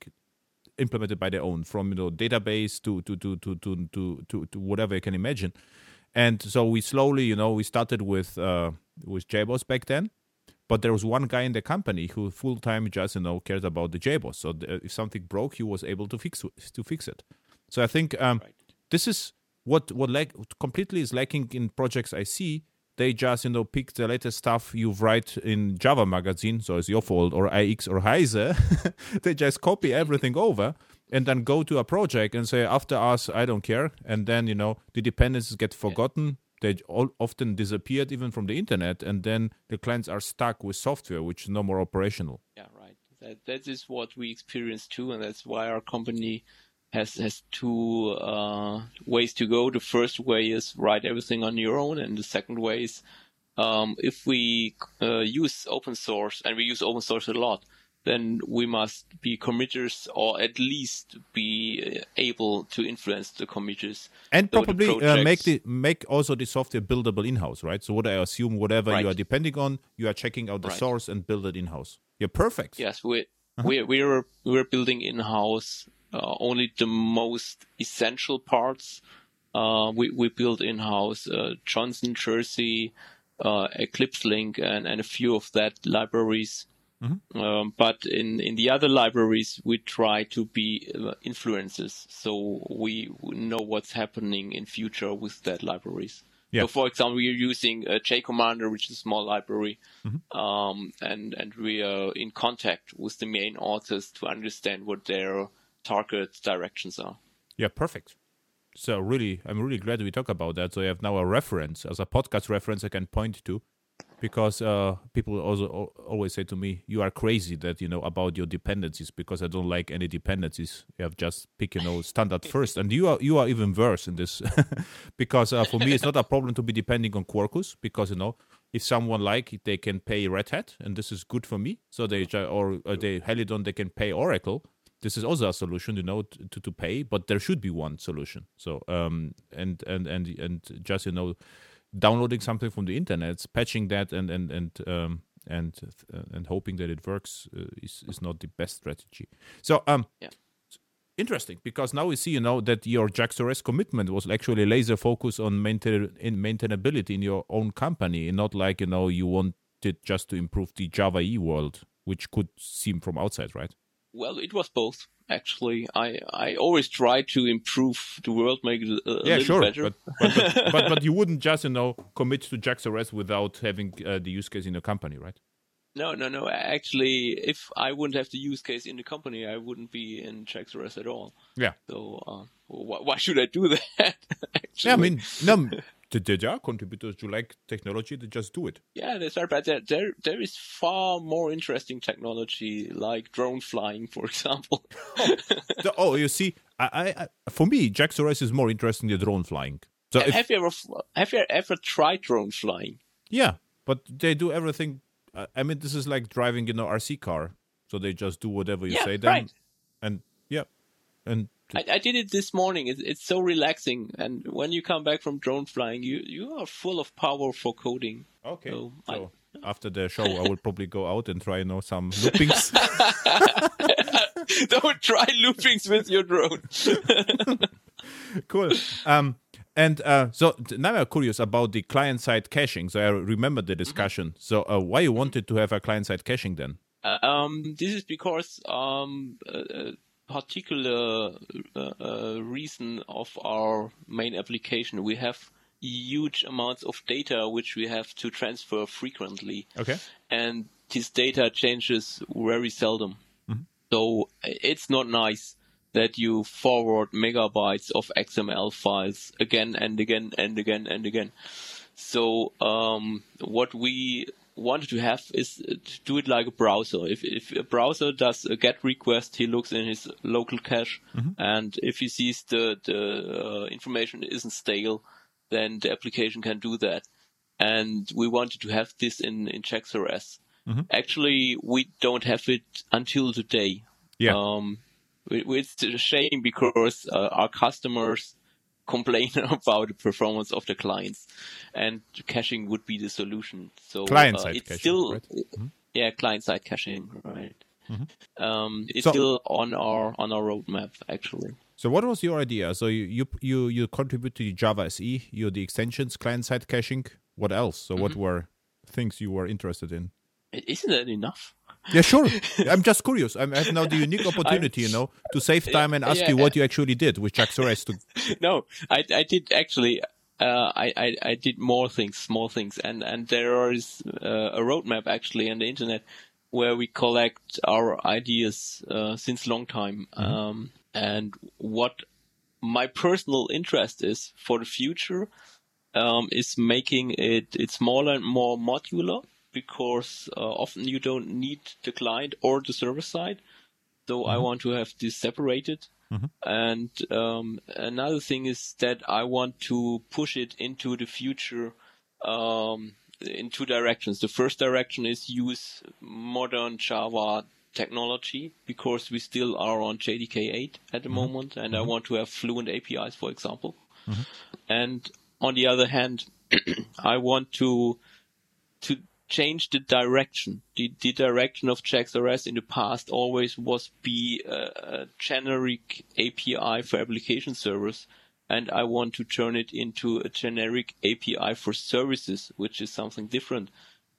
implemented by their own, from you know database to to to to to to, to, to whatever you can imagine. And so we slowly, you know, we started with uh, with JBoss back then, but there was one guy in the company who full time just you know cared about the JBoss. So the, if something broke, he was able to fix to fix it. So I think um, right. this is what what lack completely is lacking in projects I see. They just you know pick the latest stuff you've write in JavaMagazin, so it's your fault, or IX or Heise. they just copy everything over and then go to a project and say after us I don't care, and then you know the dependencies get forgotten. They all often disappeared even from the internet and then the clients are stuck with software which is no more operational. Yeah right. That that is what we experience too and that's why our company has has two uh, ways to go the first way is write everything on your own and the second way is um, if we uh, use open source and we use open source a lot then we must be committers or at least be uh, able to influence the committers and probably uh, make the make also the software buildable in house right so what i assume whatever right. you are depending on you are checking out the right. source and build it in house you're perfect yes we uh-huh. we we're we're building in house uh, only the most essential parts uh, we we build in house uh, Johnzon jersey uh, EclipseLink and, and a few of that libraries Mm-hmm. Um, but in, in the other libraries, we try to be uh, influences, so we know what's happening in future with that libraries. Yeah. So, for example, we're using a JCommander, which is a small library, mm-hmm. um, and and we are in contact with the main authors to understand what their target directions are. Yeah, perfect. So really, I'm really glad we talk about that. So I have now a reference as a podcast reference I can point to because uh, people also always say to me, "You are crazy that you know about your dependencies." Because I don't like any dependencies. You have just pick you know standard first, and you are you are even worse in this. because uh, for me, it's not a problem to be depending on Quarkus because you know if someone like it, they can pay Red Hat, and this is good for me. So they or uh, they Helidon they can pay Oracle. This is also a solution, you know, to, to pay, but there should be one solution. So um and and and and just you know downloading something from the internet, patching that, and and and um, and uh, and hoping that it works uh, is is not the best strategy. So um, yeah. interesting because now we see, you know, that your JAX-RS commitment was actually laser focus on maintain in maintainability in your own company, and not like you know you wanted just to improve the Java E world, which could seem from outside, right? Well, it was both. Actually, I I always try to improve the world, make it a, yeah, little sure, better. But, but, but, but but you wouldn't just you know commit to JAX-RS without having uh, the use case in your company, right? No, no, no. Actually, if I wouldn't have the use case in the company, I wouldn't be in JAX-RS at all. Yeah. So, uh, why, why should I do that? actually? Yeah, I mean, no, there are contributors who like technology to just do it. Yeah, that's right. But there, there, there is far more interesting technology, like drone flying, for example. The- oh, you see, I, I, I for me, JAX-RS is more interesting than drone flying. So if, have you ever, have you ever tried drone flying? yeah, but they do everything. uh, I mean, this is like driving in an RC car. So they just do whatever you Yeah, say then, right. and yeah, and I, I did it this morning. It's, it's so relaxing, and when you come back from drone flying, you you are full of power for coding. okay. So So after the show, I will probably go out and try, you know, some loopings. Don't try loopings with your drone. cool. Um, and uh, so now I'm curious about the client-side caching. So I remember the discussion. So uh, why you wanted to have a client-side caching then? Um, this is because um, a, a particular uh, uh, reason of our main application, we have huge amounts of data which we have to transfer frequently, Okay. and this data changes very seldom. So it's not nice that you forward megabytes of XML files again and again and again and again. So um, what we wanted to have is to do it like a browser. If if a browser does a GET request, he looks in his local cache, and if he sees the the uh, information isn't stale, then the application can do that. And we wanted to have this in in JAX-RS. Actually, we don't have it until today. Yeah. Um, which a shame because uh, our customers complain about the performance of the clients, and caching would be the solution. So uh, Client-side it's caching, still, right? Mm-hmm. yeah, client-side caching, right? Um, it's So- still on our on our roadmap actually. So what was your idea? So you you you, you contribute to the Java SE, you the extensions, client-side caching. What else? So what were things you were interested in? Isn't that enough? Yeah, sure. I'm just curious. I'm, I have now the unique opportunity, you know, to save time and ask Yeah, you what you actually did with JAX-RS to no, I I did actually. Uh, I, I I did more things, small things, and and there is uh, a roadmap actually on the internet where we collect our ideas uh, since long time. Um, and what my personal interest is for the future um, is making it it smaller and more modular because uh, often you don't need the client or the server side. So I want to have this separated. And um, another thing is that I want to push it into the future um, in two directions. The first direction is use modern Java technology because we still are on JDK 8 at the moment, and I want to have fluent APIs, for example. And on the other hand, I want to to change the direction. The, the direction of JAX-RS in the past always was be a, a generic API for application servers, and I want to turn it into a generic API for services, which is something different,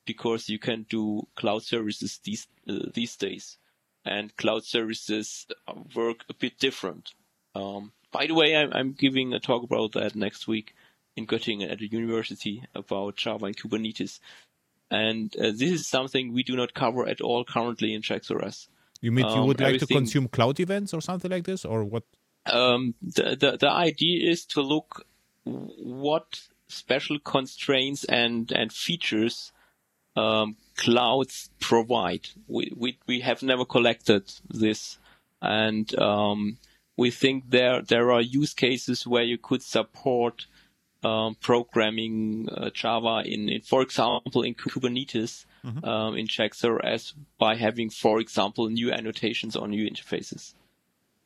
because you can do cloud services these uh, these days, and cloud services work a bit different. Um, by the way, I'm, I'm giving a talk about that next week in Göttingen at the university about Java and Kubernetes. And uh, this is something we do not cover at all currently in JAX-RS. You mean you Um, would like to consume cloud events or something like this, or what? Um, the, the the idea is to look what special constraints and and features um, clouds provide. We, we we have never collected this, and um, we think there there are use cases where you could support um, programming uh, Java in, in, for example, in Kubernetes um, in JAX-RS by having, for example, new annotations or new interfaces.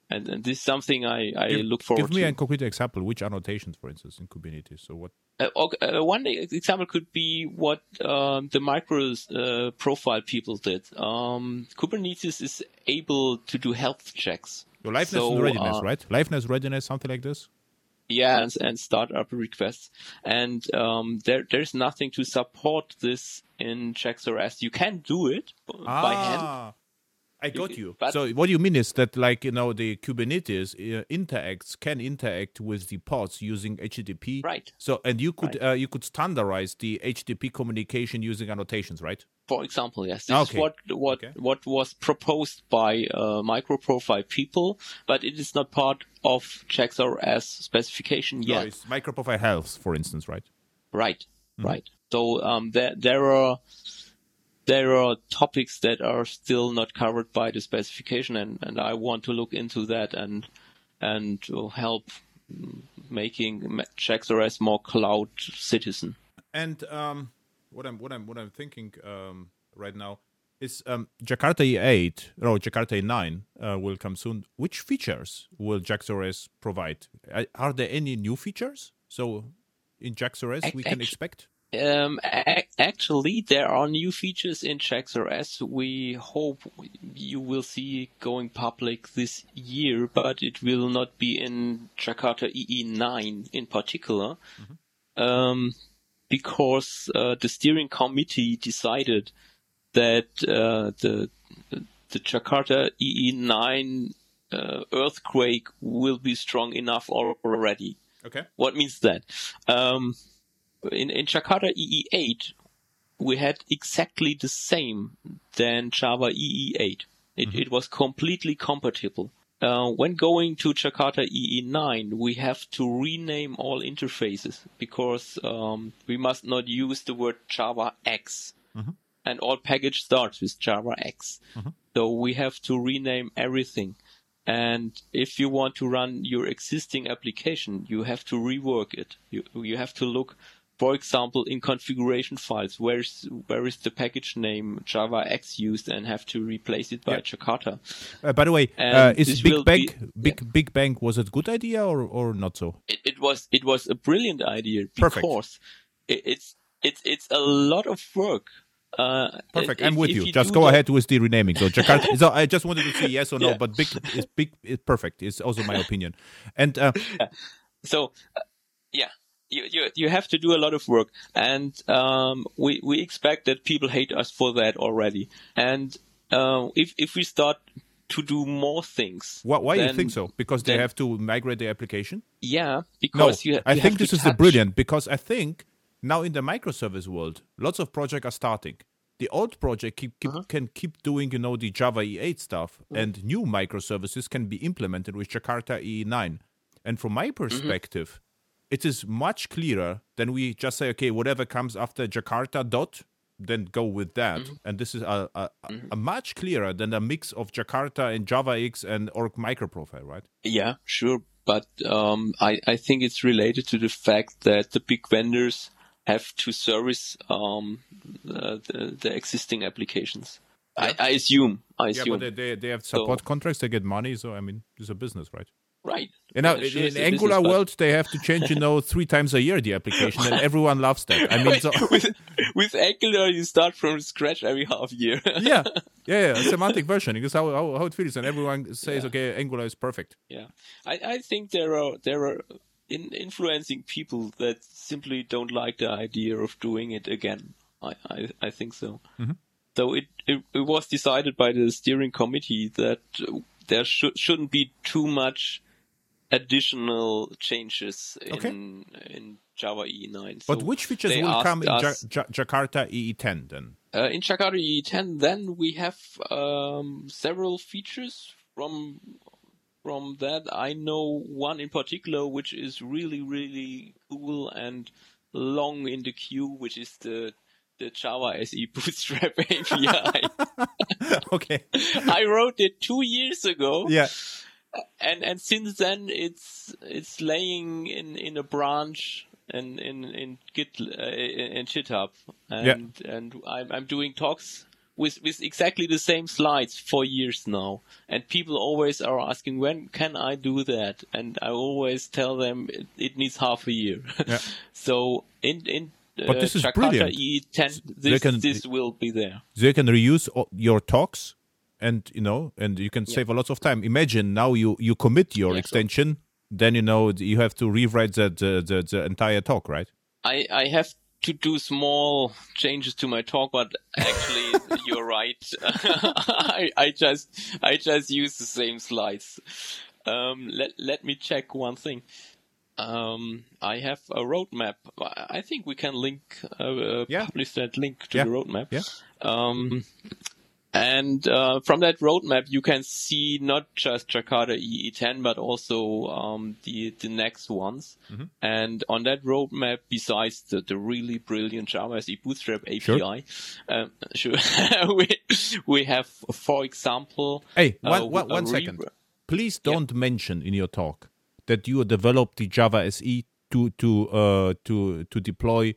And, and this is something I, I Give- look forward Give me to. a concrete example. Which annotations, for instance, in Kubernetes? So what? Uh, ok- uh, one example could be what um, the micro uh, profile people did. Um, Kubernetes is able to do health checks. Your liveness So, and readiness, uh, right? Liveness, readiness, something like this. Yeah, and, and startup requests. And um, there there's nothing to support this in JAX-RS. You can do it b- by hand. I got you. but- so what you mean is that, like you know, the Kubernetes uh, interacts can interact with the pods using HTTP. Right. So and you could uh, you could standardize the HTTP communication using annotations, right? For example, yes, this Okay. is what what Okay. what was proposed by uh, microprofile people, but it is not part of JAX-RS specification No, yet. it's microprofile health, for instance, right? Right, Mm-hmm. right. So um, there there are there are topics that are still not covered by the specification, and, and I want to look into that and and help making ma- JAX-RS more cloud citizen. And um, what I'm what I'm what I'm thinking um, right now is um, Jakarta E8 or Jakarta E9 uh, will come soon. Which features will JAX-RS provide? Are- there any new features? So in JAX-RS Ac- we can expect. Um, a- actually, there are new features in JAX-RS. We hope you will see going public this year, but it will not be in Jakarta EE9 in particular, um, because uh, the steering committee decided that uh, the the Jakarta EE9 uh, earthquake will be strong enough already. Okay. What means that? Um, in, in Jakarta EE8, we had exactly the same than Java EE8. It, it was completely compatible. Uh, when going to Jakarta EE9, we have to rename all interfaces because um, we must not use the word Java X. And all package starts with Java X. So we have to rename everything. And if you want to run your existing application, you have to rework it. You, you have to look, for example, in configuration files, where's, where is the package name Java X used and have to replace it by Yeah. Jakarta. Uh, by the way, uh, is Big Bang be- Big Big Bang was it a good idea or or not so? It, it was, it was a brilliant idea because it, it's, it's, it's a lot of work. Uh, Perfect. if- I'm with if you. Just go that- ahead with the renaming. So Jakarta. so I just wanted to see yes or no, Yeah. but big is big is perfect. Is also my opinion. And uh, so uh, yeah you, you you have to do a lot of work and um, we we expect that people hate us for that already and uh, if if we start to do more things why, why do you think so? Because they then- have to migrate the application. yeah No, because you, I think this is the brilliant because I think now in the microservice world, lots of projects are starting. The old project keep, keep, Uh-huh. can keep doing, you know, the Java E8 stuff, Mm. and new microservices can be implemented with Jakarta E9. And from Mm-hmm. my perspective, it is much clearer than we just say, okay, whatever comes after Jakarta dot, then go with that. Mm-hmm. And this is a, a, a much clearer than a mix of Jakarta and Java X and or microprofile, right? yeah sure but um, I, I think it's related to the fact that the big vendors have to service um, the, the, the existing applications I, I assume I Yeah, assume but they, they, they have support contracts, they get money, so I mean, it's a business, right? Right You know, in, in Angular world, they have to change, you know, three times a year the application, and everyone loves that. I mean, so with, with Angular, you start from scratch every half year. yeah, yeah, yeah, semantic versioning is how, how how it feels, and everyone says, okay, Angular is perfect. yeah, I, I think there are there are in, influencing people that simply don't like the idea of doing it again. I I, I think so. Mm-hmm. So it, it it was decided by the steering committee that there should shouldn't be too much additional changes in Okay. in Java E9. But which features will come in us- ja- Jakarta EE10 then? Uh, in Jakarta E10, then we have um, several features from from that. I know one in particular which is really really cool and long in the queue, which is the the Java SE Bootstrap API. okay, I wrote it two years ago, yeah, and and since then it's it's laying in in a branch in in in Git uh, in GitHub, and and I'm I'm doing talks with with exactly the same slides for years now, and people always are asking when can I do that, and I always tell them it, it needs half a year. Yeah. so in in But uh, this is Jakarta brilliant. E10, They this can- this will be there. so you can reuse your talks and you know, and you can save a lot of time. Imagine now you you commit your Yeah, extension, then you know you have to rewrite the the, the, the entire talk, right? I, I have to do small changes to my talk, but actually you're right. I, I just I just use the same slides. Um, let let me check one thing. Um, I have a roadmap. I think we can link uh, uh, Yeah. publish that link to Yeah. the roadmap. Yeah. Um, and uh, from that roadmap, you can see not just Jakarta EE10, but also um, the the next ones. Mm-hmm. And on that roadmap, besides the, the really brilliant Java SE Bootstrap API, Sure. um, sure, we we have, for example, Hey, uh, one, one, one re- Please don't mention in your talk that you developed the Java SE to to uh, to to deploy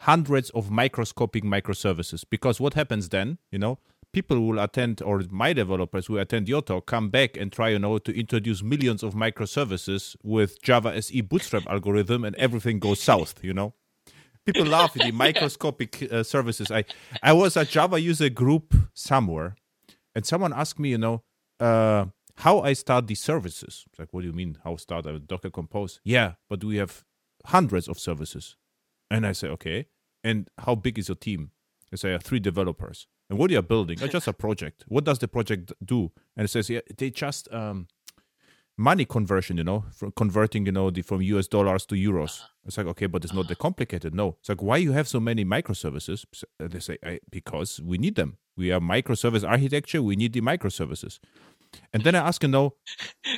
hundreds of microscopic microservices. Because what happens then, you know, people will attend, or my developers will attend your talk, come back and try, you know, to introduce millions of microservices with Java SE Bootstrap algorithm, and everything goes south. You know. People laugh at the microscopic uh, services. I I was at Java user group somewhere, and someone asked me, you know, uh, how I start these services. It's like, what do you mean? How start a Docker Compose? Yeah, but we have hundreds of services. And I say, okay. And how big is your team? I say, three developers. And what are you building? Oh, just a project. What does the project do? And it says, yeah, they just um, money conversion, you know, from converting, you know, the, from US dollars to euros. Uh-huh. It's like, okay, but it's not uh-huh. that complicated. No. It's like, why you have so many microservices? So uh, They say, I, because we need them. We are microservice architecture. We need the microservices. And then I ask, you know,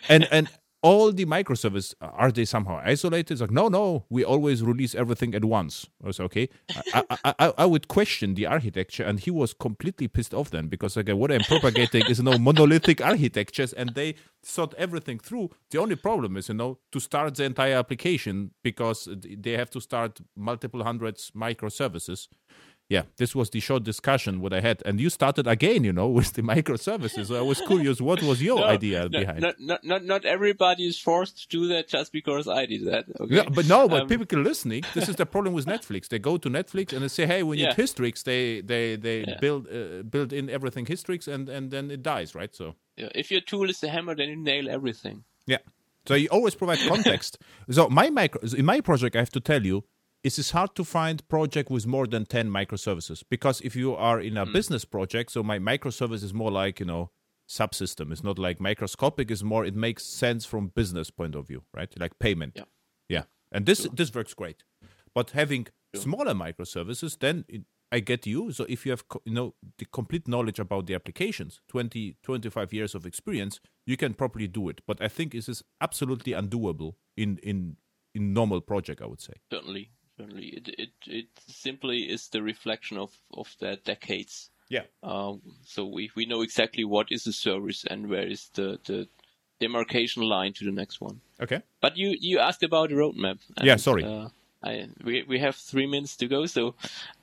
and and all the microservices uh, are they somehow isolated? It's like, no, no, we always release everything at once. I was okay. I, I, I, I would question the architecture, and he was completely pissed off then because like what I'm propagating is you know monolithic architectures, and they thought everything through. The only problem is you know to start the entire application because they have to start multiple hundreds microservices yeah, this was the short discussion what I had, and you started again, you know, with the microservices. So I was curious, what was your No, idea no, behind? Not, not, not, everybody is forced to do that just because I did that. Okay? Yeah, but no, but Um, people listening, this is the problem with Netflix. They go to Netflix and they say, "Hey, we need Yeah. Hystrix." They they they Yeah. build uh, build in everything Hystrix, and and then it dies, right? So Yeah, If your tool is the hammer, then you nail everything. yeah, so you always provide context. so my micro in my project, I have to tell you, it is hard to find project with more than ten microservices because if you are in a Hmm. business project, so my microservice is more like you know subsystem. It's not like microscopic. It's more. It makes sense from business point of view, right? Like payment. Yeah. Yeah, and this this works great. But having smaller microservices, then it, I get you. So if you have you know the complete knowledge about the applications, 20, 25 years of experience, you can properly do it. But I think this is absolutely undoable in in in normal project. I would say. Certainly, certainly. It, it, it simply is the reflection of, of their decades. Yeah. Um, so we, we know exactly what is a service and where is the, the demarcation line to the next one. Okay. But you, you asked about the roadmap. Yeah, sorry. Uh, I, we, we have three minutes to go, so.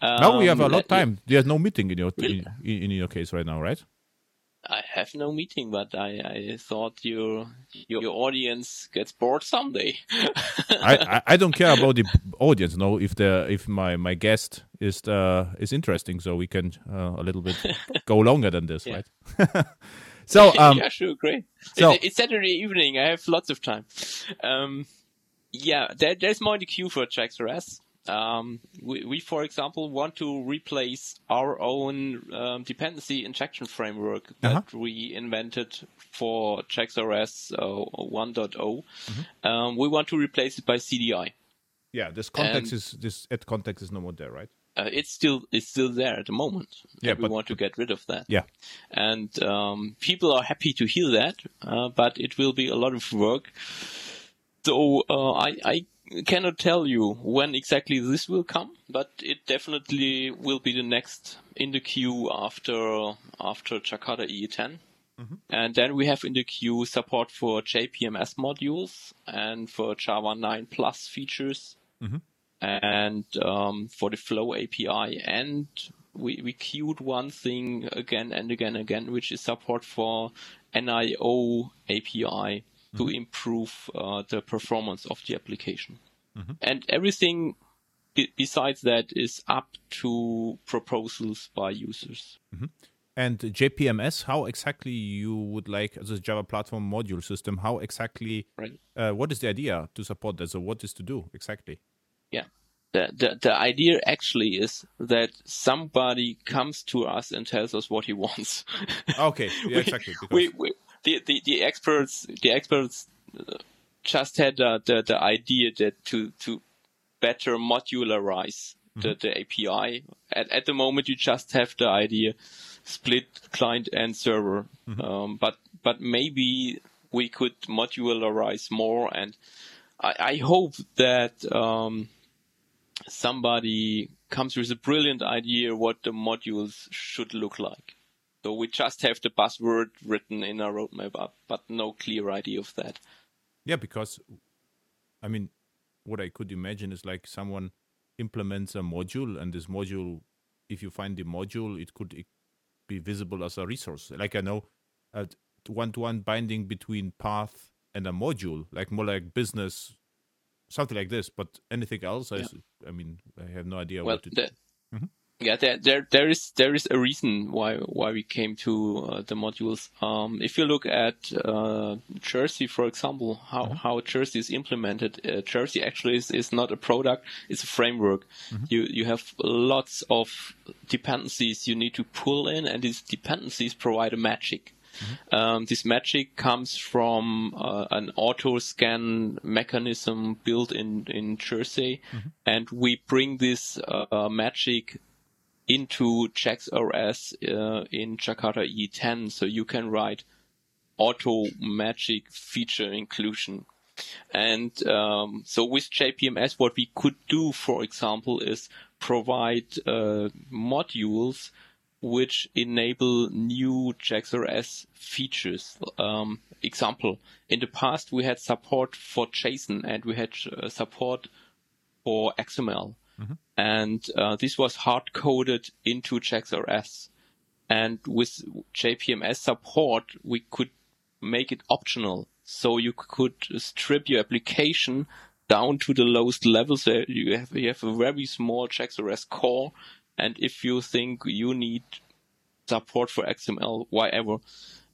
Um, now we have a lot let me- time. There's no meeting in your Really? in, in your case right now, right? I have no meeting, but I, I thought your, your audience gets bored someday. I, I I don't care about the audience. No, if the if my my guest is uh is interesting, so we can uh, a little bit go longer than this, Yeah. right? so um yeah, sure, great. so- it's, it's Saturday evening. I have lots of time. Um, yeah, there, there's more in the queue for JAX-RS. Um, we, we, for example, want to replace our own um, dependency injection framework that Uh-huh. we invented for JAX-RS uh, 1.0. Mm-hmm. Um, we want to replace it by CDI. yeah, this context and- is this at context is no more there, right? Uh, it's still it's still there at the moment. Yeah, we but- want to get rid of that. Yeah. and um, people are happy to hear that, uh, but it will be a lot of work. So uh, I, I cannot tell you when exactly this will come, but it definitely will be the next in the queue after after Jakarta EE10. And then we have in the queue support for JPMS modules and for Java 9 Plus features and um, for the Flow API. And we, we queued one thing again and again and again, which is support for NIO API to improve uh, the performance of the application. And everything be- besides that is up to proposals by users. And JPMS, how exactly you would like a Java platform module system? How exactly? Right. Uh, what is the idea to support that? So what is to do exactly? Yeah. The, the the idea actually is that somebody comes to us and tells us what he wants. Okay, yeah, exactly. we, we, the, the the experts the experts uh, just had uh, the the idea that to to better modularize the, mm-hmm. the API. At at the moment, you just have the idea split client and server, mm-hmm. um, but but maybe we could modularize more, and I, I hope that um, somebody comes with a brilliant idea what the modules should look like. So we just have the buzzword written in our roadmap, but no clear idea of that. Yeah, because I mean, what I could imagine is like someone implements a module, and this module, if you find the module, it could be visible as a resource. Like I know, a one-to-one binding between path and a module, like more like business, something like this. But anything else, yeah. I, I mean, I have no idea well, what to. The, mm-hmm yeah, there, there, there is, there is a reason why, why we came to uh, the modules. Um, if you look at, uh, Jersey, for example, how, mm-hmm. how Jersey is implemented, uh, Jersey actually is, is not a product, it's a framework. Mm-hmm. You, you have lots of dependencies you need to pull in and these dependencies provide a magic. Mm-hmm. Um, this magic comes from uh, an auto scan mechanism built in in Jersey, mm-hmm. and we bring this uh, magic into JAX-RS uh, in Jakarta EE 10, so you can write auto magic feature inclusion. And um, so with JPMS, what we could do, for example, is provide uh, modules which enable new JAX-RS features. Um, example, in the past we had support for JSON and we had uh, support for XML. Mm-hmm. And uh, this was hard coded into JAX-RS. And with JPMS support, we could make it optional. So you could strip your application down to the lowest level. So you have, you have a very small JAX-RS core. And if you think you need support for XML, whatever,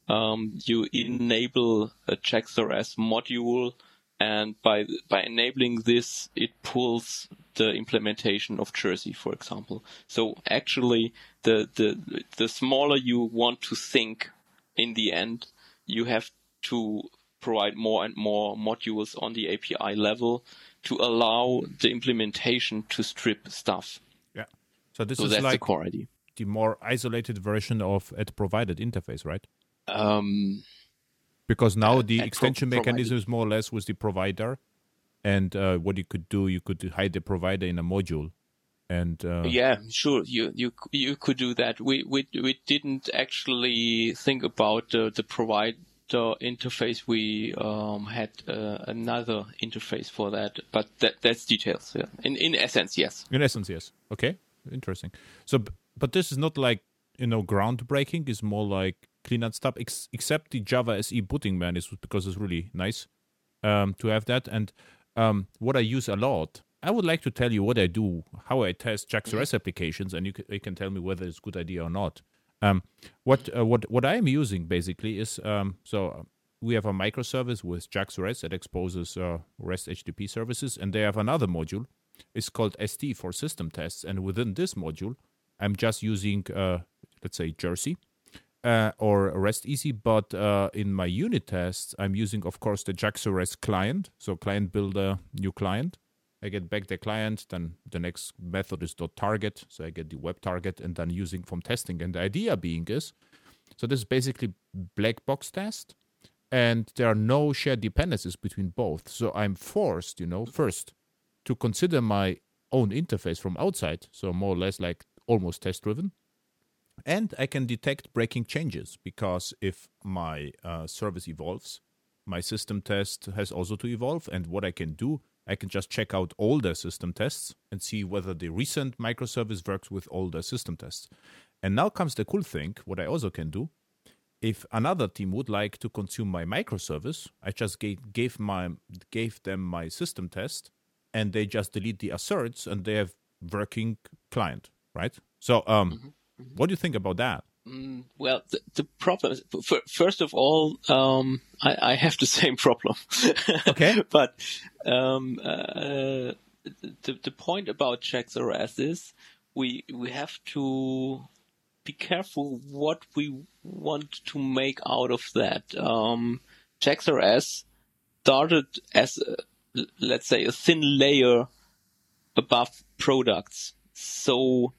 um, you enable a JAX-RS module and by by enabling this, it pulls the implementation of Jersey, for example. So actually, the the the smaller you want to think, in the end, you have to provide more and more modules on the API level to allow the implementation to strip stuff. Yeah. So this so is that's like the core idea. the more isolated version of a provided interface, right? Um, because now the extension pro- mechanism is more or less with the provider. And uh, what you could do you could hide the provider in a module. And uh, yeah sure. You you you could do that. We we we didn't actually think about the the provider interface. We um, had uh, another interface for that but that that's details yeah. In in essence yes. In essence yes. Okay. Interesting. So but this is not like you know groundbreaking. It's more like clean that stuff, ex- except the Java SE booting man is because it's really nice um, to have that. And um, what I use a lot, I would like to tell you what I do, how I test JAX-RS applications, and you can, you can tell me whether it's a good idea or not. Um, what uh, what what I am using basically is um, so uh, we have a microservice with JAX-RS that exposes uh, REST HTTP services, and they have another module. It's called ST for system tests, and within this module, I'm just using uh, let's say Jersey, uh, or RESTEasy, but uh, in my unit tests, I'm using, of course, the JAX-RS client. So client build a new client. I get back the client, then the next method is dot .target. So I get the web target and then using from testing. And the idea being is, so this is basically black box test and there are no shared dependencies between both. So I'm forced, you know, first to consider my own interface from outside. So more or less like almost test driven and I can detect breaking changes because if my uh, service evolves, my system test has also to evolve. And what I can do, I can just check out all the system tests and see whether the recent microservice works with all the system tests. And now comes the cool thing what I also can do. If another team would like to consume my microservice, I just gave, gave my gave them my system test, and they just delete the asserts, and they have working client, right? So um, mm-hmm what do you think about that? Mm, well, the, the problem is, f- first of all, um, I, I, have the same problem. okay. but um, uh, the the point about JAX-RS is we we have to be careful what we want to make out of that. Um, JAX-RS started as a, let's say a thin layer above products, so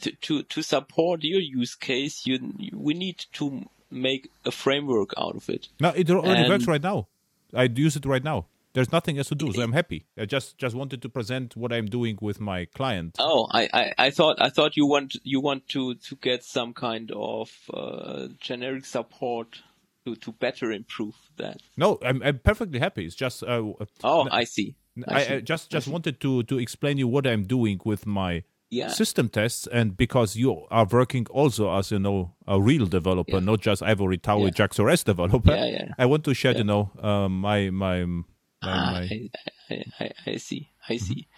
to, to, to support your use case, you, we need to make a framework out of it. No, it already and works right now. I use it right now. There's nothing else to do, so I'm happy. I just just wanted to present what I'm doing with my client. Oh, I, I, I thought I thought you want you want to to get some kind of uh, generic support to to better improve that. No, I'm I'm perfectly happy. It's just uh, oh, I see. I, I, I just just wanted to to explain you what I'm doing with my yeah. system tests and because you are working also as you know a real developer yeah. not just ivory tower yeah. JAX-RS developer yeah, yeah. i want to share you know uh, my my my, ah, my... I, I, I, see i see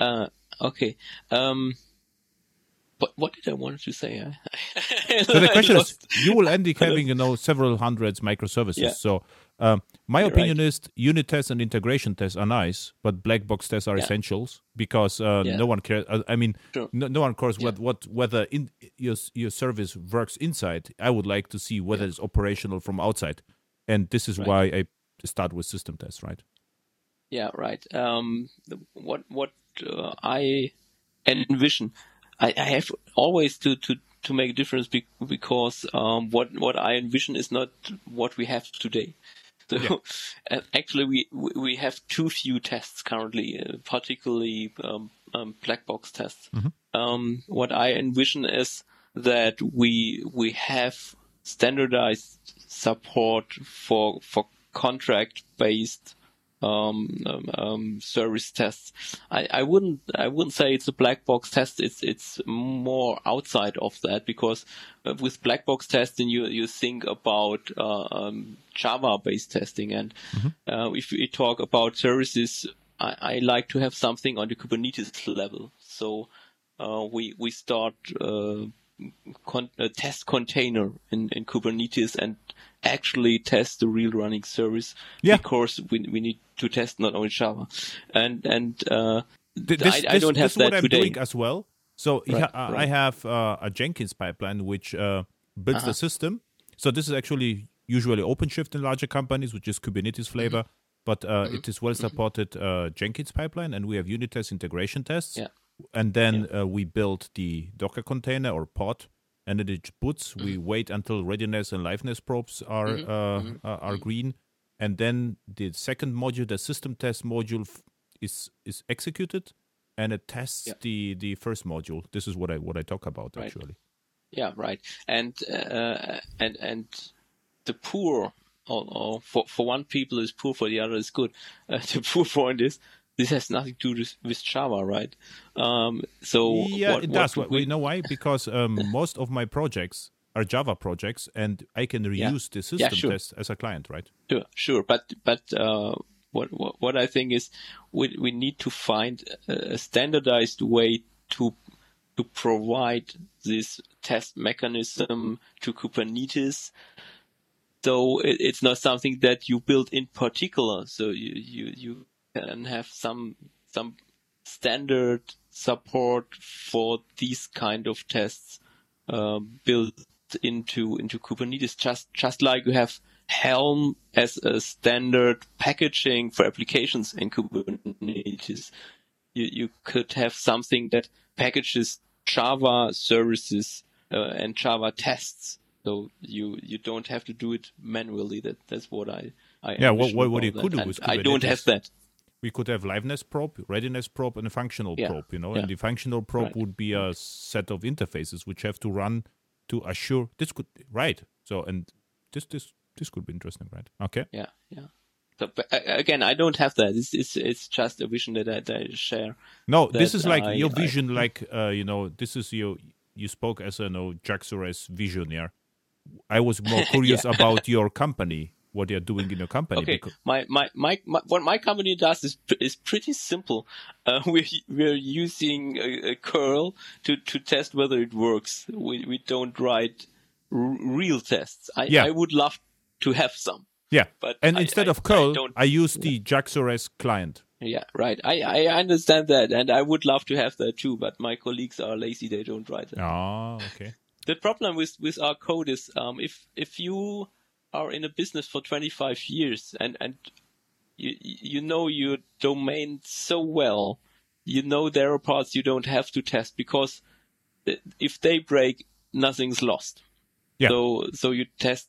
mm-hmm. uh, okay um but what did I want to say? so the question is, you will end up having, you know, several hundreds microservices. So um, my You're opinion right. is unit tests and integration tests are nice, but black box tests are Yeah. essentials because uh, Yeah. no one cares. Uh, I mean, Sure. no, no one cares Yeah. what, what whether in your your service works inside. I would like to see whether it's operational from outside, and this is Right. why I start with system tests, right? Yeah, right. Um, the, what what uh, I envision, I, I have always to to to make a difference be, because um, what what I envision is not what we have today. So Yeah. actually, we we have too few tests currently, uh, particularly um, um, black box tests. Um, what I envision is that we we have standardized support for for contract based um, um, um, service tests. I, I wouldn't I wouldn't say it's a black box test. It's it's more outside of that because uh, with black box testing you you think about uh, um, Java based testing and uh, if we talk about services, I, I like to have something on the Kubernetes level. So uh, we we start uh, con- a test container in, in Kubernetes and actually test the real running service Yeah. because we we need to test not only Java and and uh, Th- I, I don't have this is what I'm today. doing as well. So Right, yeah, I- I have uh, a Jenkins pipeline which uh, builds Uh-huh. the system. So this is actually usually OpenShift in larger companies, which is Kubernetes flavor, Mm-hmm. but uh, it is well supported uh, Jenkins pipeline, and we have unit tests, integration tests, Yeah. and then uh, we build the Docker container or pod. And then it boots. We Mm-hmm. wait until readiness and liveness probes are uh, are, are green, and then the second module, the system test module, f- is is executed, and it tests Yeah. the the first module. This is what I what I talk about Right. actually. Yeah, right. And uh, and and the poor, or, or for for one people is poor, for the other is good. Uh, the poor point is this has nothing to do with, Java, right? Um, so yeah, what, it does. Well, we- you know why? Because um, most of my projects are Java projects, and I can Yeah. reuse the system sure. test as a client, right? Sure, sure, but but uh, what, what what I think is we we need to find a a standardized way to to provide this test mechanism to Kubernetes. So it, it's not something that you build in particular. So you you you can have some some standard support for these kind of tests um, built into into Kubernetes, just just like you have Helm as a standard packaging for applications in Kubernetes. You you could have something that packages Java services uh, and Java tests, so you you don't have to do it manually. That that's what I I Yeah, what- what- what you could do And with I don't have that. We could have liveness probe, readiness probe, and a functional Yeah, probe. You know, yeah. and the functional probe Right. would be a set of interfaces which have to run to assure this could right. So and this this this could be interesting, right? Okay. Yeah, yeah. So, but uh, again, I don't have that. It's it's, it's just a vision that I, that I share. No, this is like I- your I- vision. like uh, you know, this is your you spoke as a you know, JAX-RS vision. I was more curious about your company what you're doing in your company. Okay, because- my, my, my, my, what my company does is, is pretty simple. Uh, we're, we're using a, a curl to, to test whether it works. We, we don't write r- real tests. I, Yeah. I would love to have some. yeah. But and I- instead I- of curl, I use the JAX-RS client. Yeah, right. I, I understand that, and I would love to have that too, but my colleagues are lazy, they don't write it. Oh, okay. The problem with, with our code is, um, if, if you are in a business for 25 years and, and you, you know your domain so well, you know there are parts you don't have to test because if they break, nothing's lost. Yeah. So, so you test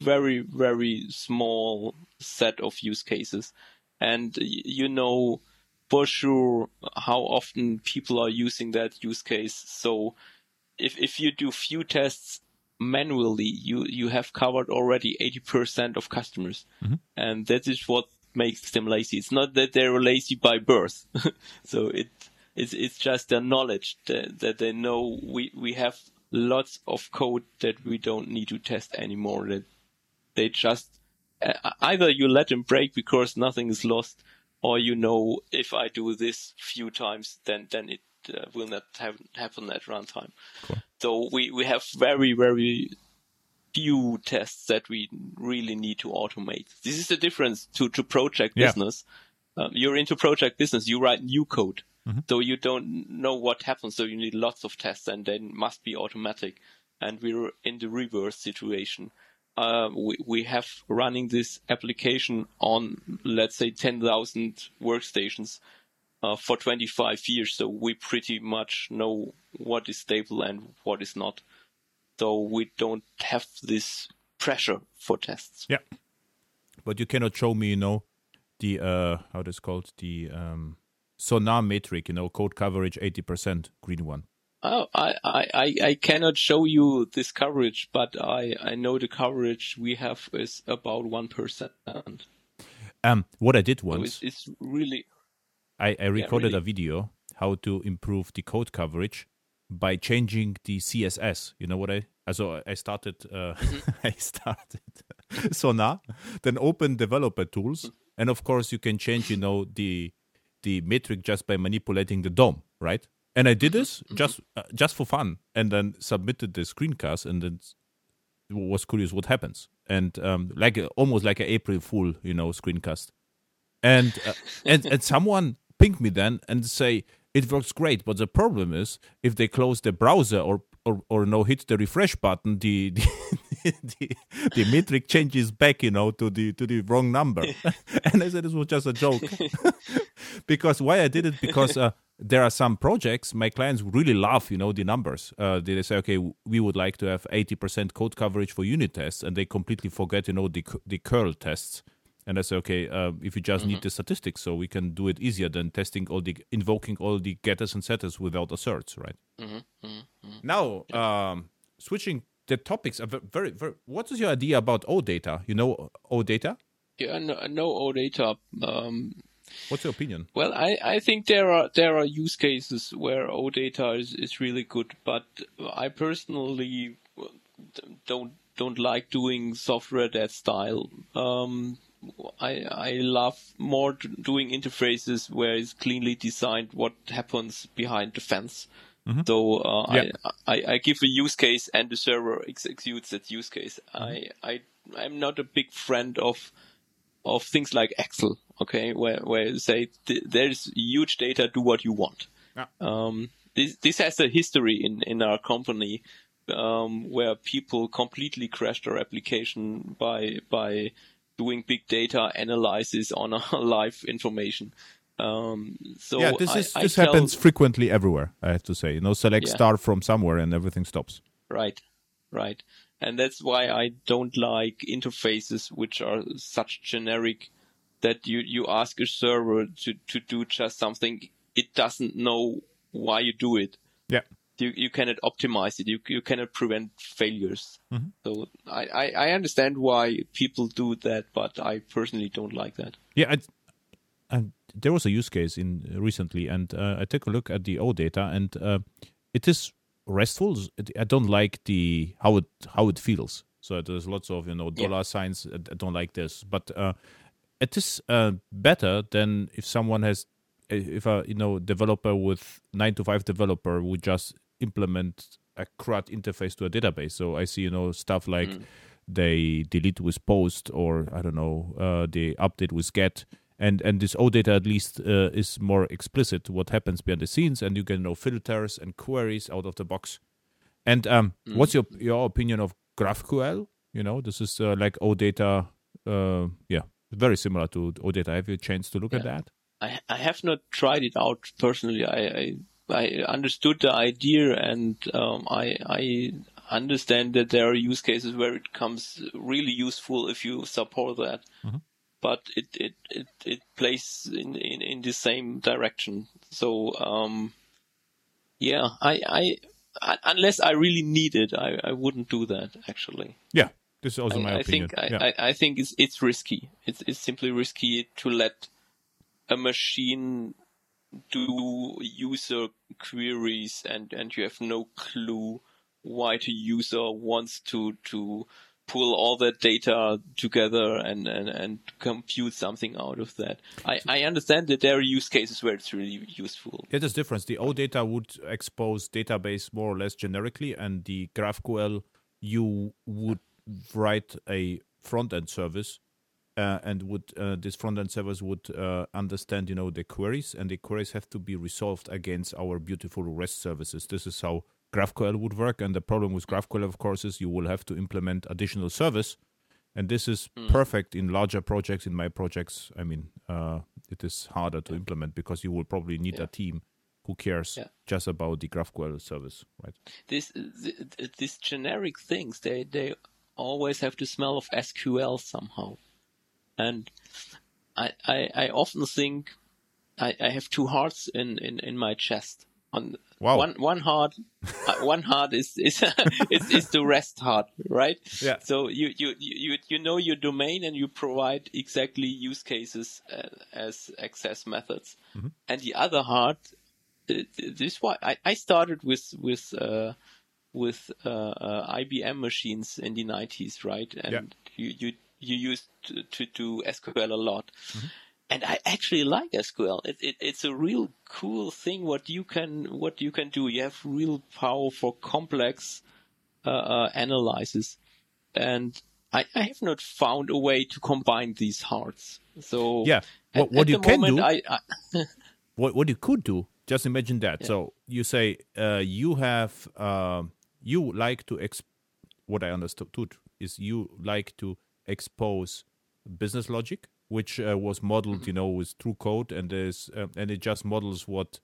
very, very small set of use cases and you know for sure how often people are using that use case. So if, if you do few tests manually, you, you have covered already 80% of customers. And that is what makes them lazy. It's not that they're lazy by birth. so it, it's, it's just their knowledge that, that they know we, we have lots of code that we don't need to test anymore. That they just uh, either you let them break because nothing is lost, or you know if I do this few times, then then it uh, will not have, happen at runtime. So we we have very very few tests that we really need to automate. This is the difference to to project Yeah. business. Um, you're into project business, you write new code. So you don't know what happens, so you need lots of tests and then must be automatic. And we're in the reverse situation. Uh, we, we have running this application on, let's say, 10,000 workstations uh, for 25 years. So we pretty much know what is stable and what is not. So we don't have this pressure for tests. Yeah. But you cannot show me, you know, the uh how it is called the um sonar metric, you know, code coverage eighty percent, green one. Oh, I, I, I- cannot show you this coverage, but I, I know the coverage we have is about 1%. Um what I did So once, it's, it's really, I, I recorded really. a video how to improve the code coverage by changing the CSS. You know what I so I started uh, I started Sonar, then open developer tools, and of course you can change, you know, the the metric just by manipulating the DOM, right? And I did this just uh, just for fun, and then submitted the screencast, and then was curious what happens, and um, like almost like an April Fool, you know, screencast and uh, and and someone pinged me then and say it works great. But the problem is if they close the browser or or, or no hit the refresh button the the, the the metric changes back you know to the to the wrong number. And i said this was just a joke. Because why i did it? Because uh, there are some projects my clients really love you know the numbers. Uh, they say okay we would like to have 80% code coverage for unit tests and they completely forget you know the the curl tests and I say, okay, uh, if you just need the statistics, so we can do it easier than testing all the invoking all the getters and setters without asserts, right? Now, um, switching the topics, are very, very. What is your idea about OData? You know OData? yeah, no, no data. Um, What's your opinion? well, I, I think there are, there are use cases where OData is, is really good, but I personally don't, don't like doing software that style. Um, I, I love more doing interfaces where it's cleanly designed what happens behind the fence. So uh, Yeah. I, I, I give a use case and the server executes that use case. I, I, I'm not a big friend of of things like Excel, okay, where where you say th- there's huge data, do what you want. Yeah. Um, this this has a history in in our company um, where people completely crashed our application by by doing big data analysis on live information. Um, so yeah, this is I this tell- happens frequently everywhere. I have to say, you know, select Yeah. star from somewhere and everything stops. Right, right. And that's why I don't like interfaces which are such generic that you, you ask a server to, to do just something it doesn't know why you do it. Yeah. You, you cannot optimize it. You, you cannot prevent failures. Mm-hmm. So I, I, I understand why people do that, but I personally don't like that. Yeah, I, and there was a use case in recently, and uh, I took a look at the OData, and uh, it is restful. I don't like the how it how it feels. So there's lots of you know dollar yeah. signs. I don't like this, but uh, it is uh, better than if someone has if a you know developer with nine to five developer would just implement a CRUD interface to a database. So I see you know stuff like mm. they delete with post or I don't know uh, they update with get. And, and this OData at least uh, is more explicit what happens behind the scenes, and you can know filters and queries out of the box. And um, mm. what's your your opinion of GraphQL? You know, this is uh, like OData. Uh, yeah, very similar to OData. Have you a chance to look yeah. at that? I I have not tried it out personally. I I, I understood the idea and um, I I understand that there are use cases where it comes really useful if you support that. Mm-hmm. But it, it, it, it plays in, in, in the same direction. So, um, yeah, I, I, unless I really need it, I, I wouldn't do that actually. Yeah. This is also I, my I opinion. Think, yeah. I, I think it's, it's risky. It's, it's simply risky to let a machine do user queries and, and you have no clue why the user wants to, to pull all that data together and, and, and compute something out of that. I, I understand that there are use cases where it's really useful. Yeah, there's a difference. The OData would expose database more or less generically, and the GraphQL you would write a front end service uh, and would uh, this front end service would uh, understand you know the queries and the queries have to be resolved against our beautiful REST services. This is how GraphQL would work. And the problem with GraphQL, of course, is you will have to implement additional service. And this is mm. perfect in larger projects. In my projects, I mean, uh, it is harder to implement because you will probably need yeah. a team who cares yeah. just about the GraphQL service, right? This, these generic things, they they always have the smell of SQL somehow. And I, I, I often think I, I have two hearts in, in, in my chest. On wow. one one heart, uh, one heart is is, is is the rest heart, right? Yeah. So you you you you know your domain and you provide exactly use cases uh, as access methods, mm-hmm. and the other heart, uh, this why I, I started with with uh, with uh, uh, IBM machines in the 90s, right? And yeah. you, you, you used to, to do SQL a lot. Mm-hmm. And I actually like SQL. It, it, it's a real cool thing what you can, what you can do. You have real power for complex, uh, uh analysis. And I, I have not found a way to combine these hearts. So yeah, what, at, what at you can moment, do, I, I what what you could do, just imagine that. Yeah. So you say uh, you have uh, you like to exp- what I understood is you like to expose business logic, which uh, was modeled, you know, with true code, and there's uh, and it just models what,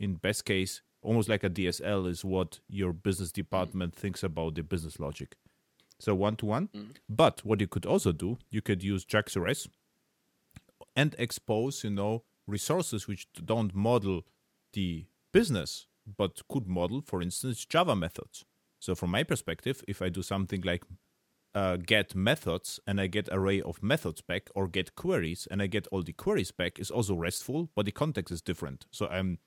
in best case, almost like a DSL is what your business department thinks about the business logic. So one to one. But what you could also do, you could use JAX-RS and expose, you know, resources which don't model the business, but could model, for instance, Java methods. So from my perspective, if I do something like uh, get methods and I get array of methods back, or get queries and I get all the queries back, is also RESTful, but the context is different. So I'm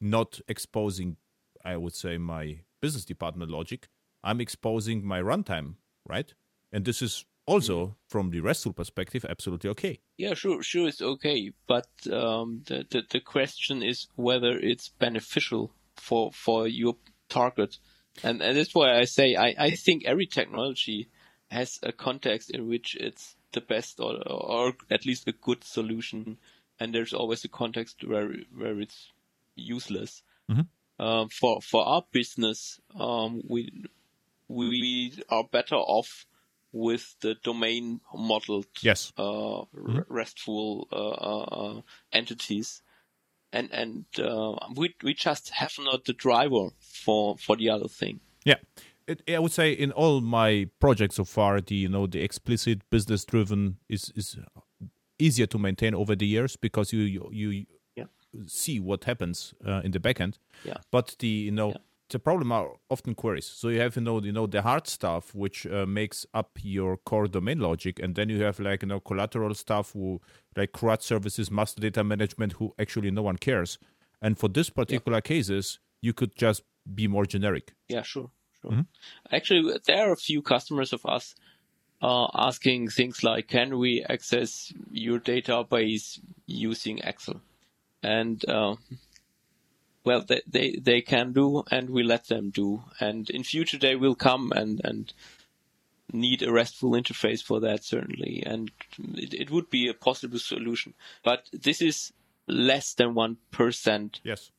not exposing, I would say, my business department logic. I'm exposing my runtime, right? And this is also mm-hmm. from the RESTful perspective absolutely okay. Yeah, sure, sure, it's okay. But um, the, the the question is whether it's beneficial for for your target and, and that's why I say I, I think every technology has a context in which it's the best or, or at least a good solution. And there's always a context where, where it's useless. Mm-hmm. Um, for, for our business, um, we, we are better off with the domain modeled, yes. uh, mm-hmm. restful, uh, uh, entities and and uh, we we just have not the driver for for the other thing. Yeah. It, I would say in all my projects so far, the you know the explicit business driven is is easier to maintain over the years because you you, you yeah. see what happens uh, in the backend. Yeah. But the you know yeah the problem are often queries. So you have you know you know the hard stuff which uh, makes up your core domain logic, and then you have like you know collateral stuff who like CRUD services, master data management, who actually no one cares. And for this particular yeah. cases, you could just be more generic. Yeah, sure, sure. Mm-hmm. Actually, there are a few customers of us uh, asking things like, "Can we access your database using Excel?" And uh, well, they, they they can do, and we let them do. And in future, they will come and and need a RESTful interface for that certainly, and it, it would be a possible solution. But this is less than one percent Yes.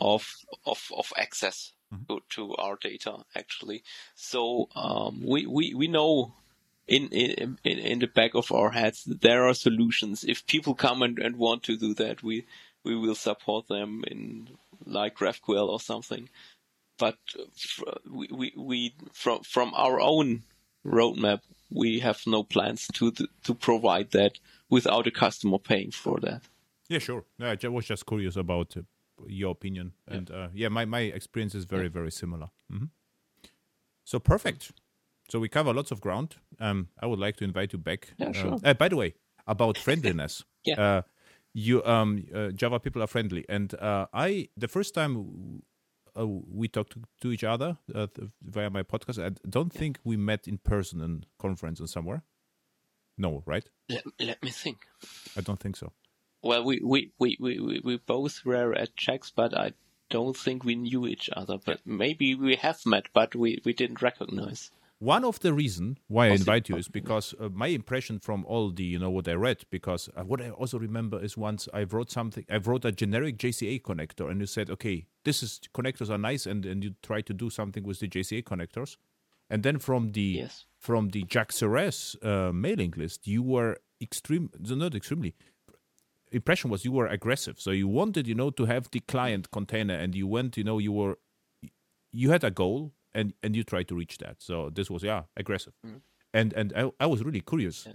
of of of access to, to our data actually. So um, we, we we know in, in in the back of our heads there are solutions. If people come and, and want to do that, we we will support them in like GraphQL or something. But fr- we, we, we from from our own roadmap, we have no plans to to provide that without a customer paying for that. Yeah, sure. Yeah, I was just curious about uh, your opinion, and uh, yeah, my my experience is very very similar. hmm So perfect. So we cover lots of ground. Um, I would like to invite you back. Yeah, Uh, sure. uh, by the way, about friendliness. Yeah. Uh, you um uh, Java people are friendly, and uh, I the first time uh, we talked to, to each other uh, th- via my podcast, I don't think we met in person in conference or somewhere. No, right? Let, let me think. I don't think so. Well, we, we, we, we, we- both were at JAX, but I don't think we knew each other. But maybe we have met, but we, we didn't recognize. One of the reason why I invite you is because uh, my impression from all the you know what I read because uh, what I also remember is once I wrote something I wrote a generic JCA connector and you said okay this is connectors are nice and and you try to do something with the JCA connectors and then from the Yes. from the JAX-RS uh, mailing list you were extreme not extremely impression was you were aggressive. So you wanted you know to have the client container and you went you know you were you had a goal and and you tried to reach that. So this was yeah aggressive. And and I, I was really curious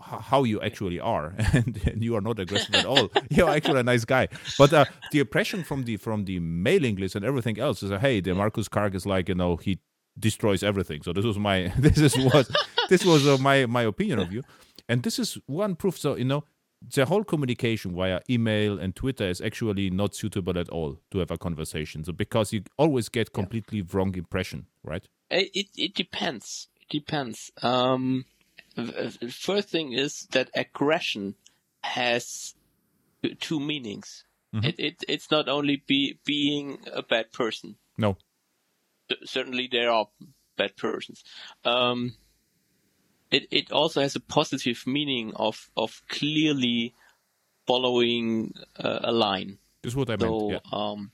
how you actually are. And, and you are not aggressive at all. You're actually a nice guy. But uh, the impression from the from the mailing list and everything else is uh, hey the Markus Karg is like you know he destroys everything. So this was my this is what this was uh, my my opinion of you. And this is one proof. So you know the whole communication via email and Twitter is actually not suitable at all to have a conversation. So because you always get completely wrong impression, right? It, it, depends. It depends. Um, first thing is that aggression has two meanings. It, it, it's not only be, being a bad person. No. certainly there are bad persons. Um, it it also has a positive meaning of of clearly following uh, a line. Is what I meant. Yeah. um,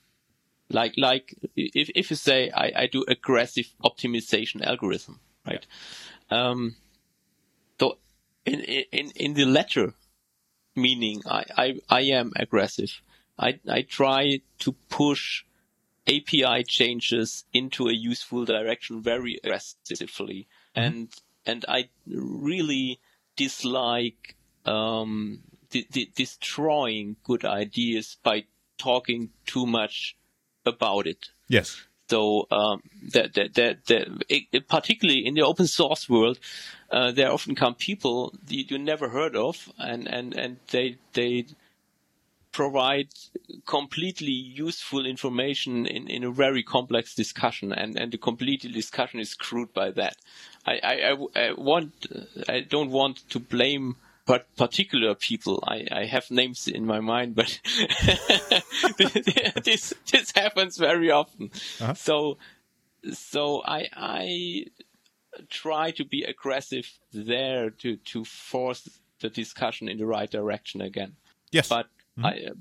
like like if if you say I, I do aggressive optimization algorithm, right? Um, so in in in the latter meaning, I I, I am aggressive. I I try to push API changes into a useful direction very aggressively, and and I really dislike um, de- de- destroying good ideas by talking too much about it. Yes. So um, that that that, that it, particularly in the open source world, uh, there often come people you, you never heard of, and and and they they provide completely useful information in, in a very complex discussion, and, and the complete discussion is screwed by that. I, I, I- want I don't want to blame but particular people. I, I have names in my mind, but this this happens very often. Uh-huh. So so I I try to be aggressive there to to force the discussion in the right direction again Yes. but I, uh,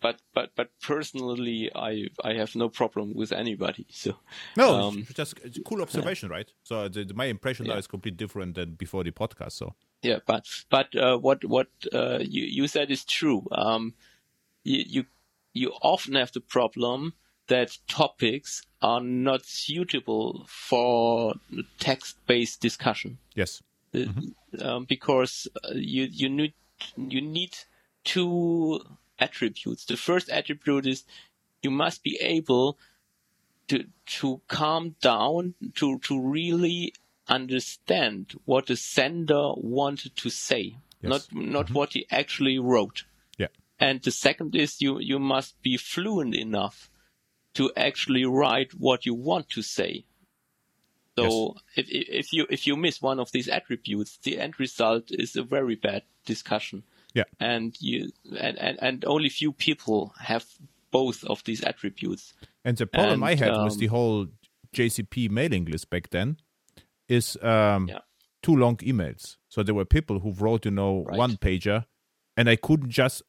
but but but personally, I I have no problem with anybody. So no, um, it's just it's a cool observation, right? So the, my impression now is completely different than before the podcast. So yeah, but but uh, what what uh, you you said is true. Um, you, you you often have the problem that topics are not suitable for text-based discussion. yes. um, because uh, you you need you need two attributes. The first attribute is you must be able to to calm down to to really understand what the sender wanted to say, Yes. not not mm-hmm. what he actually wrote. Yeah. And the second is you you must be fluent enough to actually write what you want to say So if if you if you miss one of these attributes, the end result is a very bad discussion. Yeah. And you and, and, and only few people have both of these attributes. And the problem And, I had with um, the whole JCP mailing list back then is um, Yeah. too long emails. So there were people who wrote, you know, Right. one pager, and I couldn't just.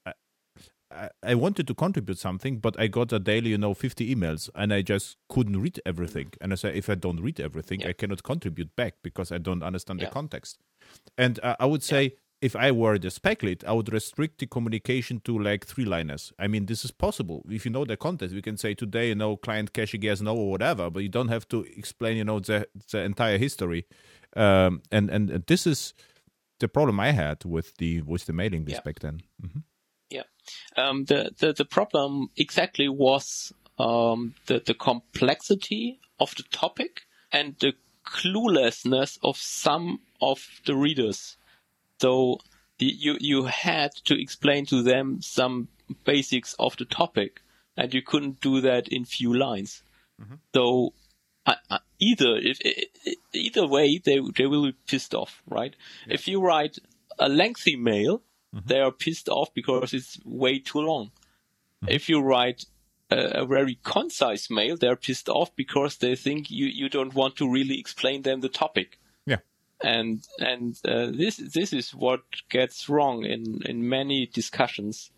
I, wanted to contribute something, but I got a daily, you know, 50 emails, and I just couldn't read everything. And I said, if I don't read everything, Yeah. I cannot contribute back because I don't understand the context. And uh, I would say, if I were the spec lead, I would restrict the communication to like three liners. I mean, this is possible. If you know the context, we can say today, you know, client caching yes, no, or whatever, but you don't have to explain, you know, the, the entire history. Um, and, and this is the problem I had with the with the mailing list Yeah. back then. hmm Um, the, the the problem exactly was um, the the complexity of the topic and the cluelessness of some of the readers. So you you had to explain to them some basics of the topic, and you couldn't do that in few lines. Mm-hmm. So I, I, either if either way they they will be pissed off, right? If you write a lengthy mail, mm-hmm. they are pissed off because it's way too long. Mm-hmm. If you write a, a very concise mail, they're pissed off because they think you, you don't want to really explain them the topic. Yeah. And and uh, this this is what gets wrong in, in many discussions,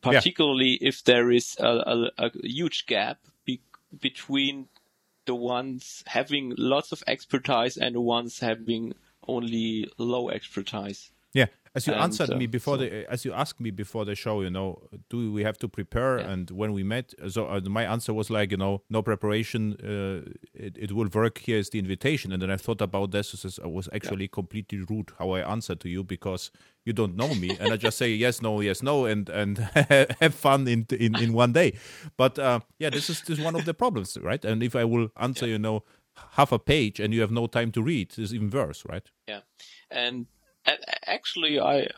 particularly if there is a, a, a huge gap be, between the ones having lots of expertise and the ones having only low expertise. Yeah, as you And, answered uh, me before so- the, as you asked me before the show, you know, do we have to prepare? Yeah. And when we met, so uh, my answer was like, you know, no preparation. Uh, it, it will work. Here is the invitation. And then I thought about this. Is- I was actually completely rude how I answered to you because you don't know me, and I just say yes, no, yes, no, and and have fun in in in one day. But uh, yeah, this is this is one of the problems, right? And if I will answer, you know, half a page and you have no time to read, it's even worse, right? Yeah, and actually, I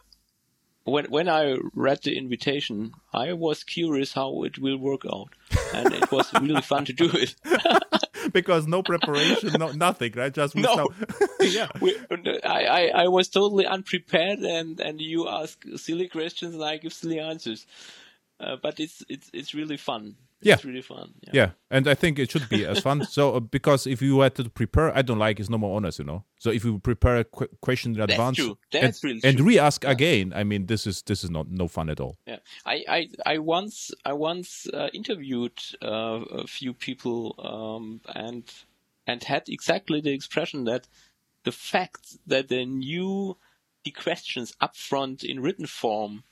when when I read the invitation, I was curious how it will work out, and it was really fun to do it. because no preparation, no nothing, right? Just we No. yeah, We, I, I I was totally unprepared, and and you ask silly questions and I give silly answers. Uh, but it's it's it's really fun. Yeah. It's really fun. Yeah. yeah, and I think it should be as fun. So uh, because if you had to prepare, I don't like it's no more honest, you know. So if you prepare a qu- question in That's advance true. That's and, really and true. re-ask again, I mean, this is this is not no fun at all. Yeah, I I I once I once uh, interviewed uh, a few people um, and and had exactly the expression that the fact that they knew the questions up front in written form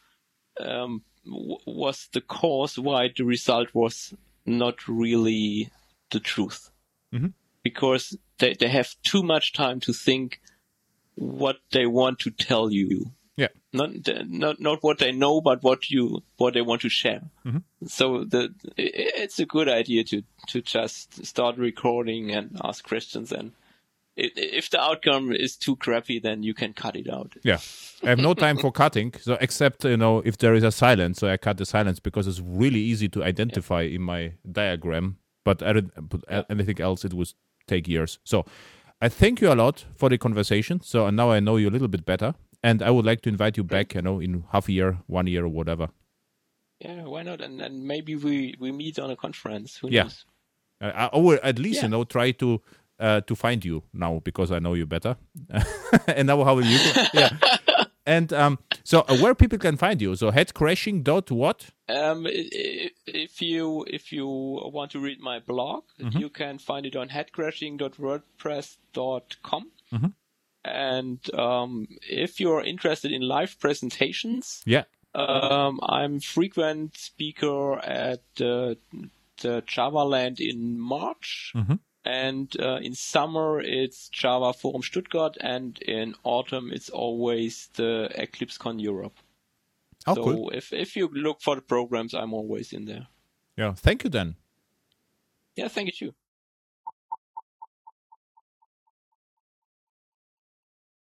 um, was the cause why the result was not really the truth Mhm. because they they have too much time to think what they want to tell you Yeah, not not not what they know, but what you what they want to share. Mhm. So the it's a good idea to to just start recording and ask questions, and if the outcome is too crappy, then you can cut it out. yeah. I have no time for cutting, so except you know if there is a silence, so I cut the silence because it's really easy to identify in my diagram. But, I but Yeah. anything else, it would take years. So I thank you a lot for the conversation. So now I know you a little bit better, and I would like to invite you back. You know, in half a year, one year, or whatever. Yeah, why not? And and maybe we we meet on a conference. Who Yeah. knows? I will at least Yeah. you know try to uh, to find you now because I know you better. and now how will you? Go? Yeah. And um, so uh, where people can find you? So headcrashing dot what? Um, if you if you want to read my blog, you can find it on headcrashing.wordpress.com. Mhm. And um, if you're interested in live presentations, Yeah. um, I'm frequent speaker at uh, the JavaLand in March. Mhm. And uh, in summer, it's Java Forum Stuttgart, and in autumn, it's always the EclipseCon Europe. Oh, so cool. if if you look for the programs, I'm always in there. Yeah. Thank you then. Yeah, thank you too.